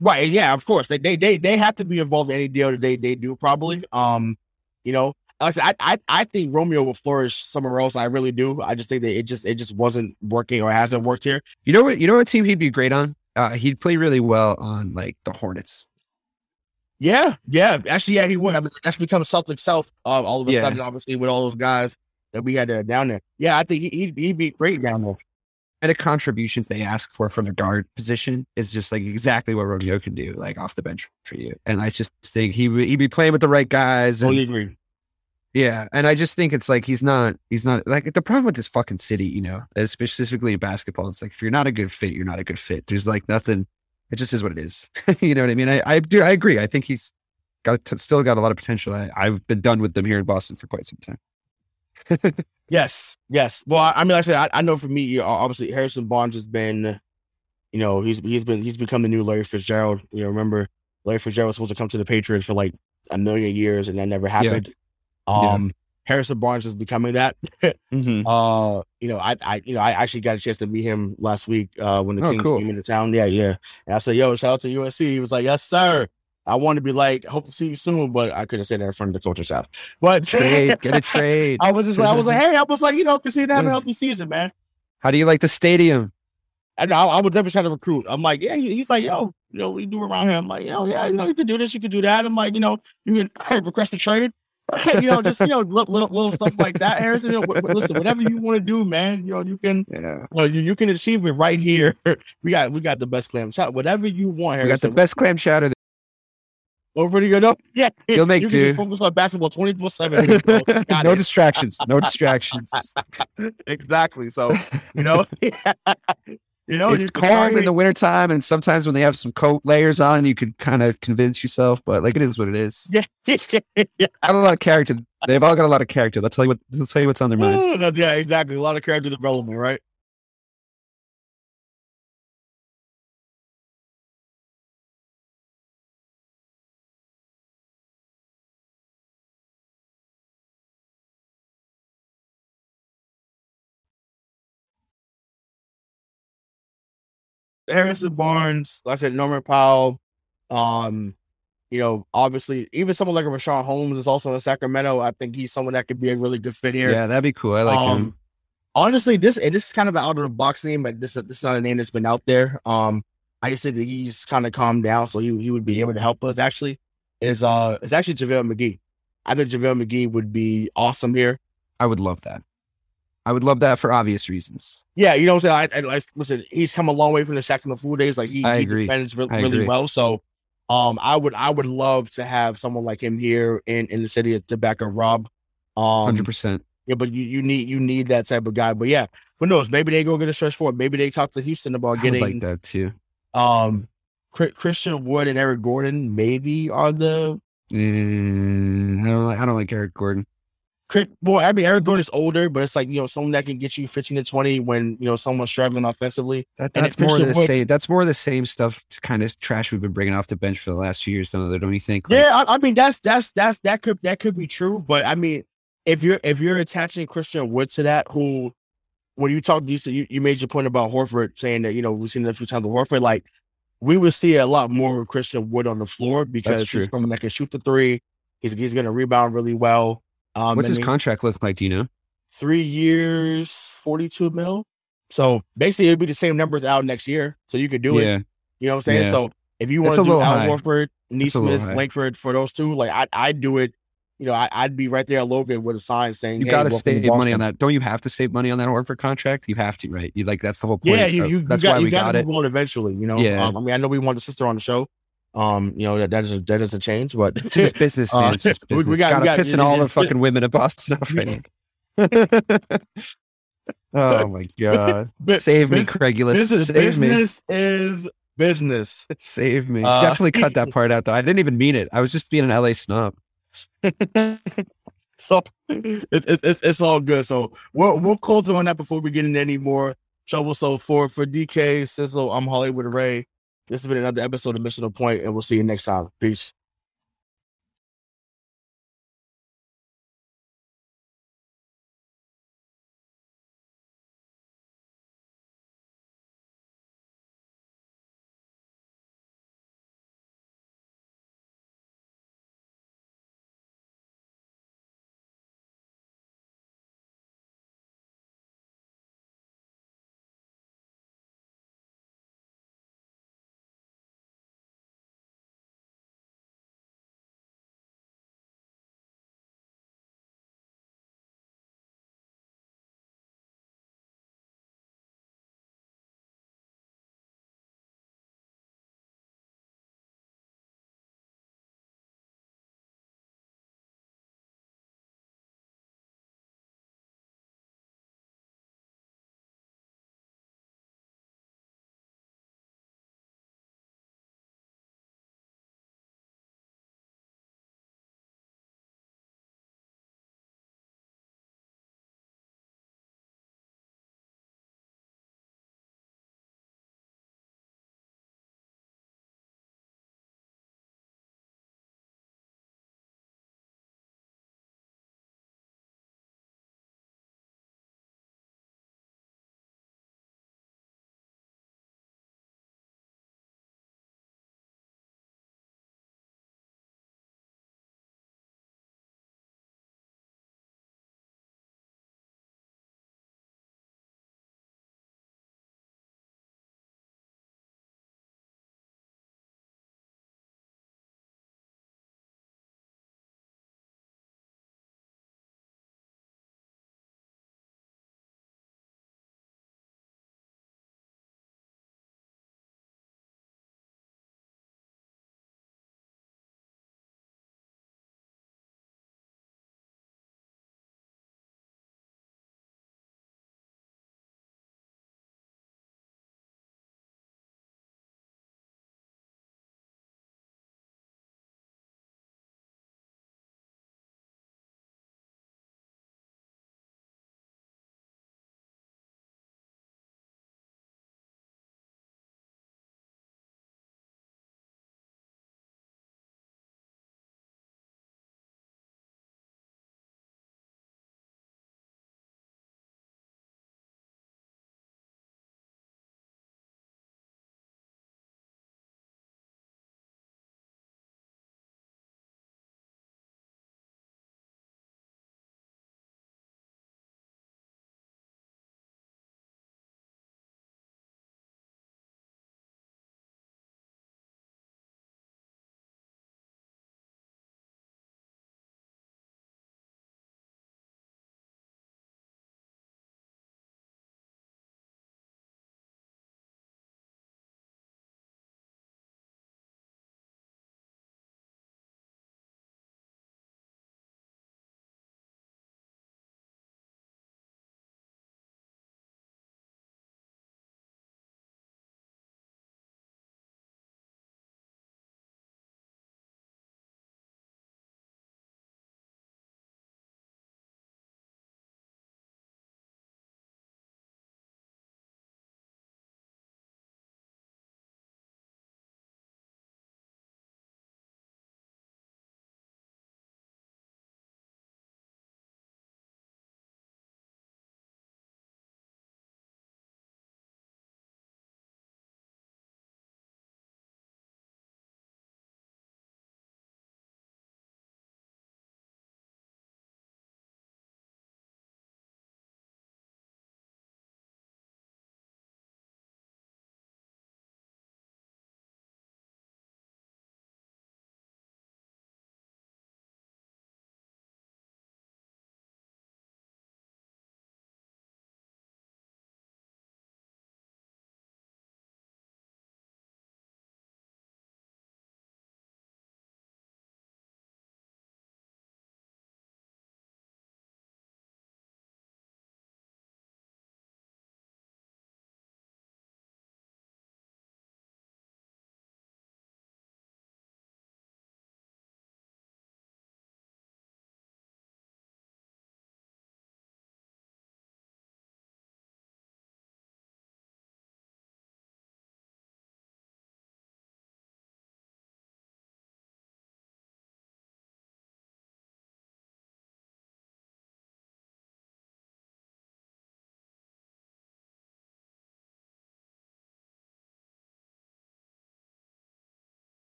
right. Yeah, of course. They, they, they, they have to be involved in any deal that they, they do probably. Um, you know, like I said, I, I, I think Romeo will flourish somewhere else. I really do. I just think that it just, it just wasn't working or hasn't worked here. You know what? You know what team he'd be great on? Uh, he'd play really well on like the Hornets. Yeah, yeah. Actually, yeah, he would. I mean, that's become Celtic South uh, all of a Yeah. sudden, obviously, with all those guys that we had uh, down there. Yeah, I think he, he'd, he'd be great down there. And the contributions they ask for from the guard position is just like exactly what Romeo can do, like off the bench for you. And I just think he would- he'd be playing with the right guys. and- Totally agree. Yeah, and I just think it's like he's not he's not like the problem with this fucking city, you know, specifically in basketball. It's like if you're not a good fit, you're not a good fit. There's like nothing. It just is what it is. you know what I mean? I I do I agree. I think he's got t- still got a lot of potential. I, I've been done with them here in Boston for quite some time. Yes, yes. Well, I, I mean, like I said, I, I know for me, know, obviously Harrison Barnes has been, you know, he's he's been he's become the new Larry Fitzgerald. You know, remember Larry Fitzgerald was supposed to come to the Patriots for like a million years, and that never happened. Um, Harrison Barnes is becoming that. Mm-hmm. Uh, you know, I, I, you know, I actually got a chance to meet him last week uh, when the Oh, Kings cool. came into town. Yeah, yeah. And I said, "Yo, shout out to USC." He was like, "Yes, sir." I wanted to be like, "Hope to see you soon," but I couldn't say that in front of the coach's staff. But Trade, get a trade. I was just, like, I was like, "Hey," I was like, you know, continue to have a healthy season, man. How do you like the stadium? And I, I would definitely try to recruit. I'm like, yeah. He's like, yo, you know, you do around here? I'm like, yo, yeah, you know, you can do this, you can do that. I'm like, you know, you can request a trade. you know, just you know, little little, little stuff like that, Harrison. You know, wh- wh- listen, whatever you want to do, man. You know, you can, Yeah, you, know, you, you can achieve it right here. We got we got the best clam shot. Whatever you want, we got the best clam chowder. Oh, pretty good. No, yeah, You'll make you can just do. focus on basketball twenty four seven. no distractions. No distractions. exactly. So you know, you know, it's calm in the wintertime, and sometimes when they have some coat layers on, you can kind of convince yourself. But like it is what it is. Yeah, yeah. Have a lot of character. They've all got a lot of character. Let's tell you what. Let's tell you what's on their mind. yeah, exactly. A lot of character development, right? Harrison Barnes, like I said, Norman Powell. Um, you know, obviously, even someone like a Richaun Holmes is also in Sacramento. I think he's someone that could be a really good fit here. Yeah, that'd be cool. I like um, him. Honestly, this and this is kind of an out of the box name, but this this is not a name that's been out there. Um, I just think that he's kind of calmed down, so he he would be able to help us. Actually, is uh, it's actually JaVale McGee. I think JaVale McGee would be awesome here. I would love that. I would love that for obvious reasons. Yeah, you know what I'm saying. I, I, I listen. He's come a long way from the Shaqtin' a Fool days. Like he, I he agree. defends re- really agree. well. So, um, I would I would love to have someone like him here in in the city to back up Rob. Um, Hundred percent. yeah, but you you need you need that type of guy. But yeah, who knows? Maybe they go get a stretch forward. Maybe they talk to Houston about getting like that too. um Christian Wood and Eric Gordon. Maybe are the Mm, I don't like. I don't like Eric Gordon. Chris, boy. I mean, Eric Gordon's older, but it's like you know someone that can get you fifteen to twenty when you know someone's struggling offensively. That, that's more of the same. That's more of the same stuff. Kind of trash we've been bringing off the bench for the last few years. Though, don't you think? Like, Yeah, I, I mean that's that's that's that could that could be true, but I mean if you're if you're attaching Christian Wood to that, who when you talked, you said you, you made your point about Horford saying that you know we've seen it a few times with Horford, like we would see a lot more of Christian Wood on the floor because he's someone that can shoot the three. He's he's going to rebound really well. Um, What's his contract look like? Do you know? Three years, forty two mil. So basically, it'd be the same numbers out next year. So you could do it. yeah, You know what I'm saying? Yeah. So if you want to do Al high. Horford, That's a Nesmith. Langford for those two, like I I'd do it. You know, I, I'd be right there at Logan with a sign saying, you hey, got to save money on that. Don't you have to save money on that Horford contract? You have to, right? You like that's the whole point. Yeah, you, of- you, that's you got, why you we got got it. move on eventually. You know, Yeah. um, I mean, I know we want the sister on the show. Um, you know that that is a, that is a change, but It's just business, Uh, man. It's just we- we business. got- we got- pissing all the fucking women of Boston off right now. oh my god! Save me, Craigulus. business, Save me. business is business. Save me. Uh, Definitely cut that part out though. I didn't even mean it. I was just being an LA snob. So it's it, it's it's all good. So we'll we'll close on that before we get into any more trouble. So for for DK Sizzle, I'm Hollywood Ray. This has been another episode of Mission to Point, and we'll see you next time. Peace.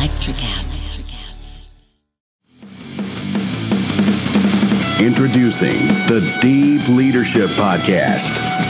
Electricast. Introducing the Deep Leadership Podcast.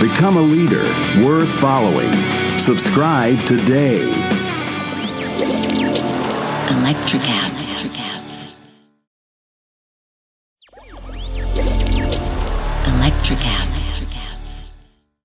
Become a leader worth following. Subscribe today. Electricast. Electricast.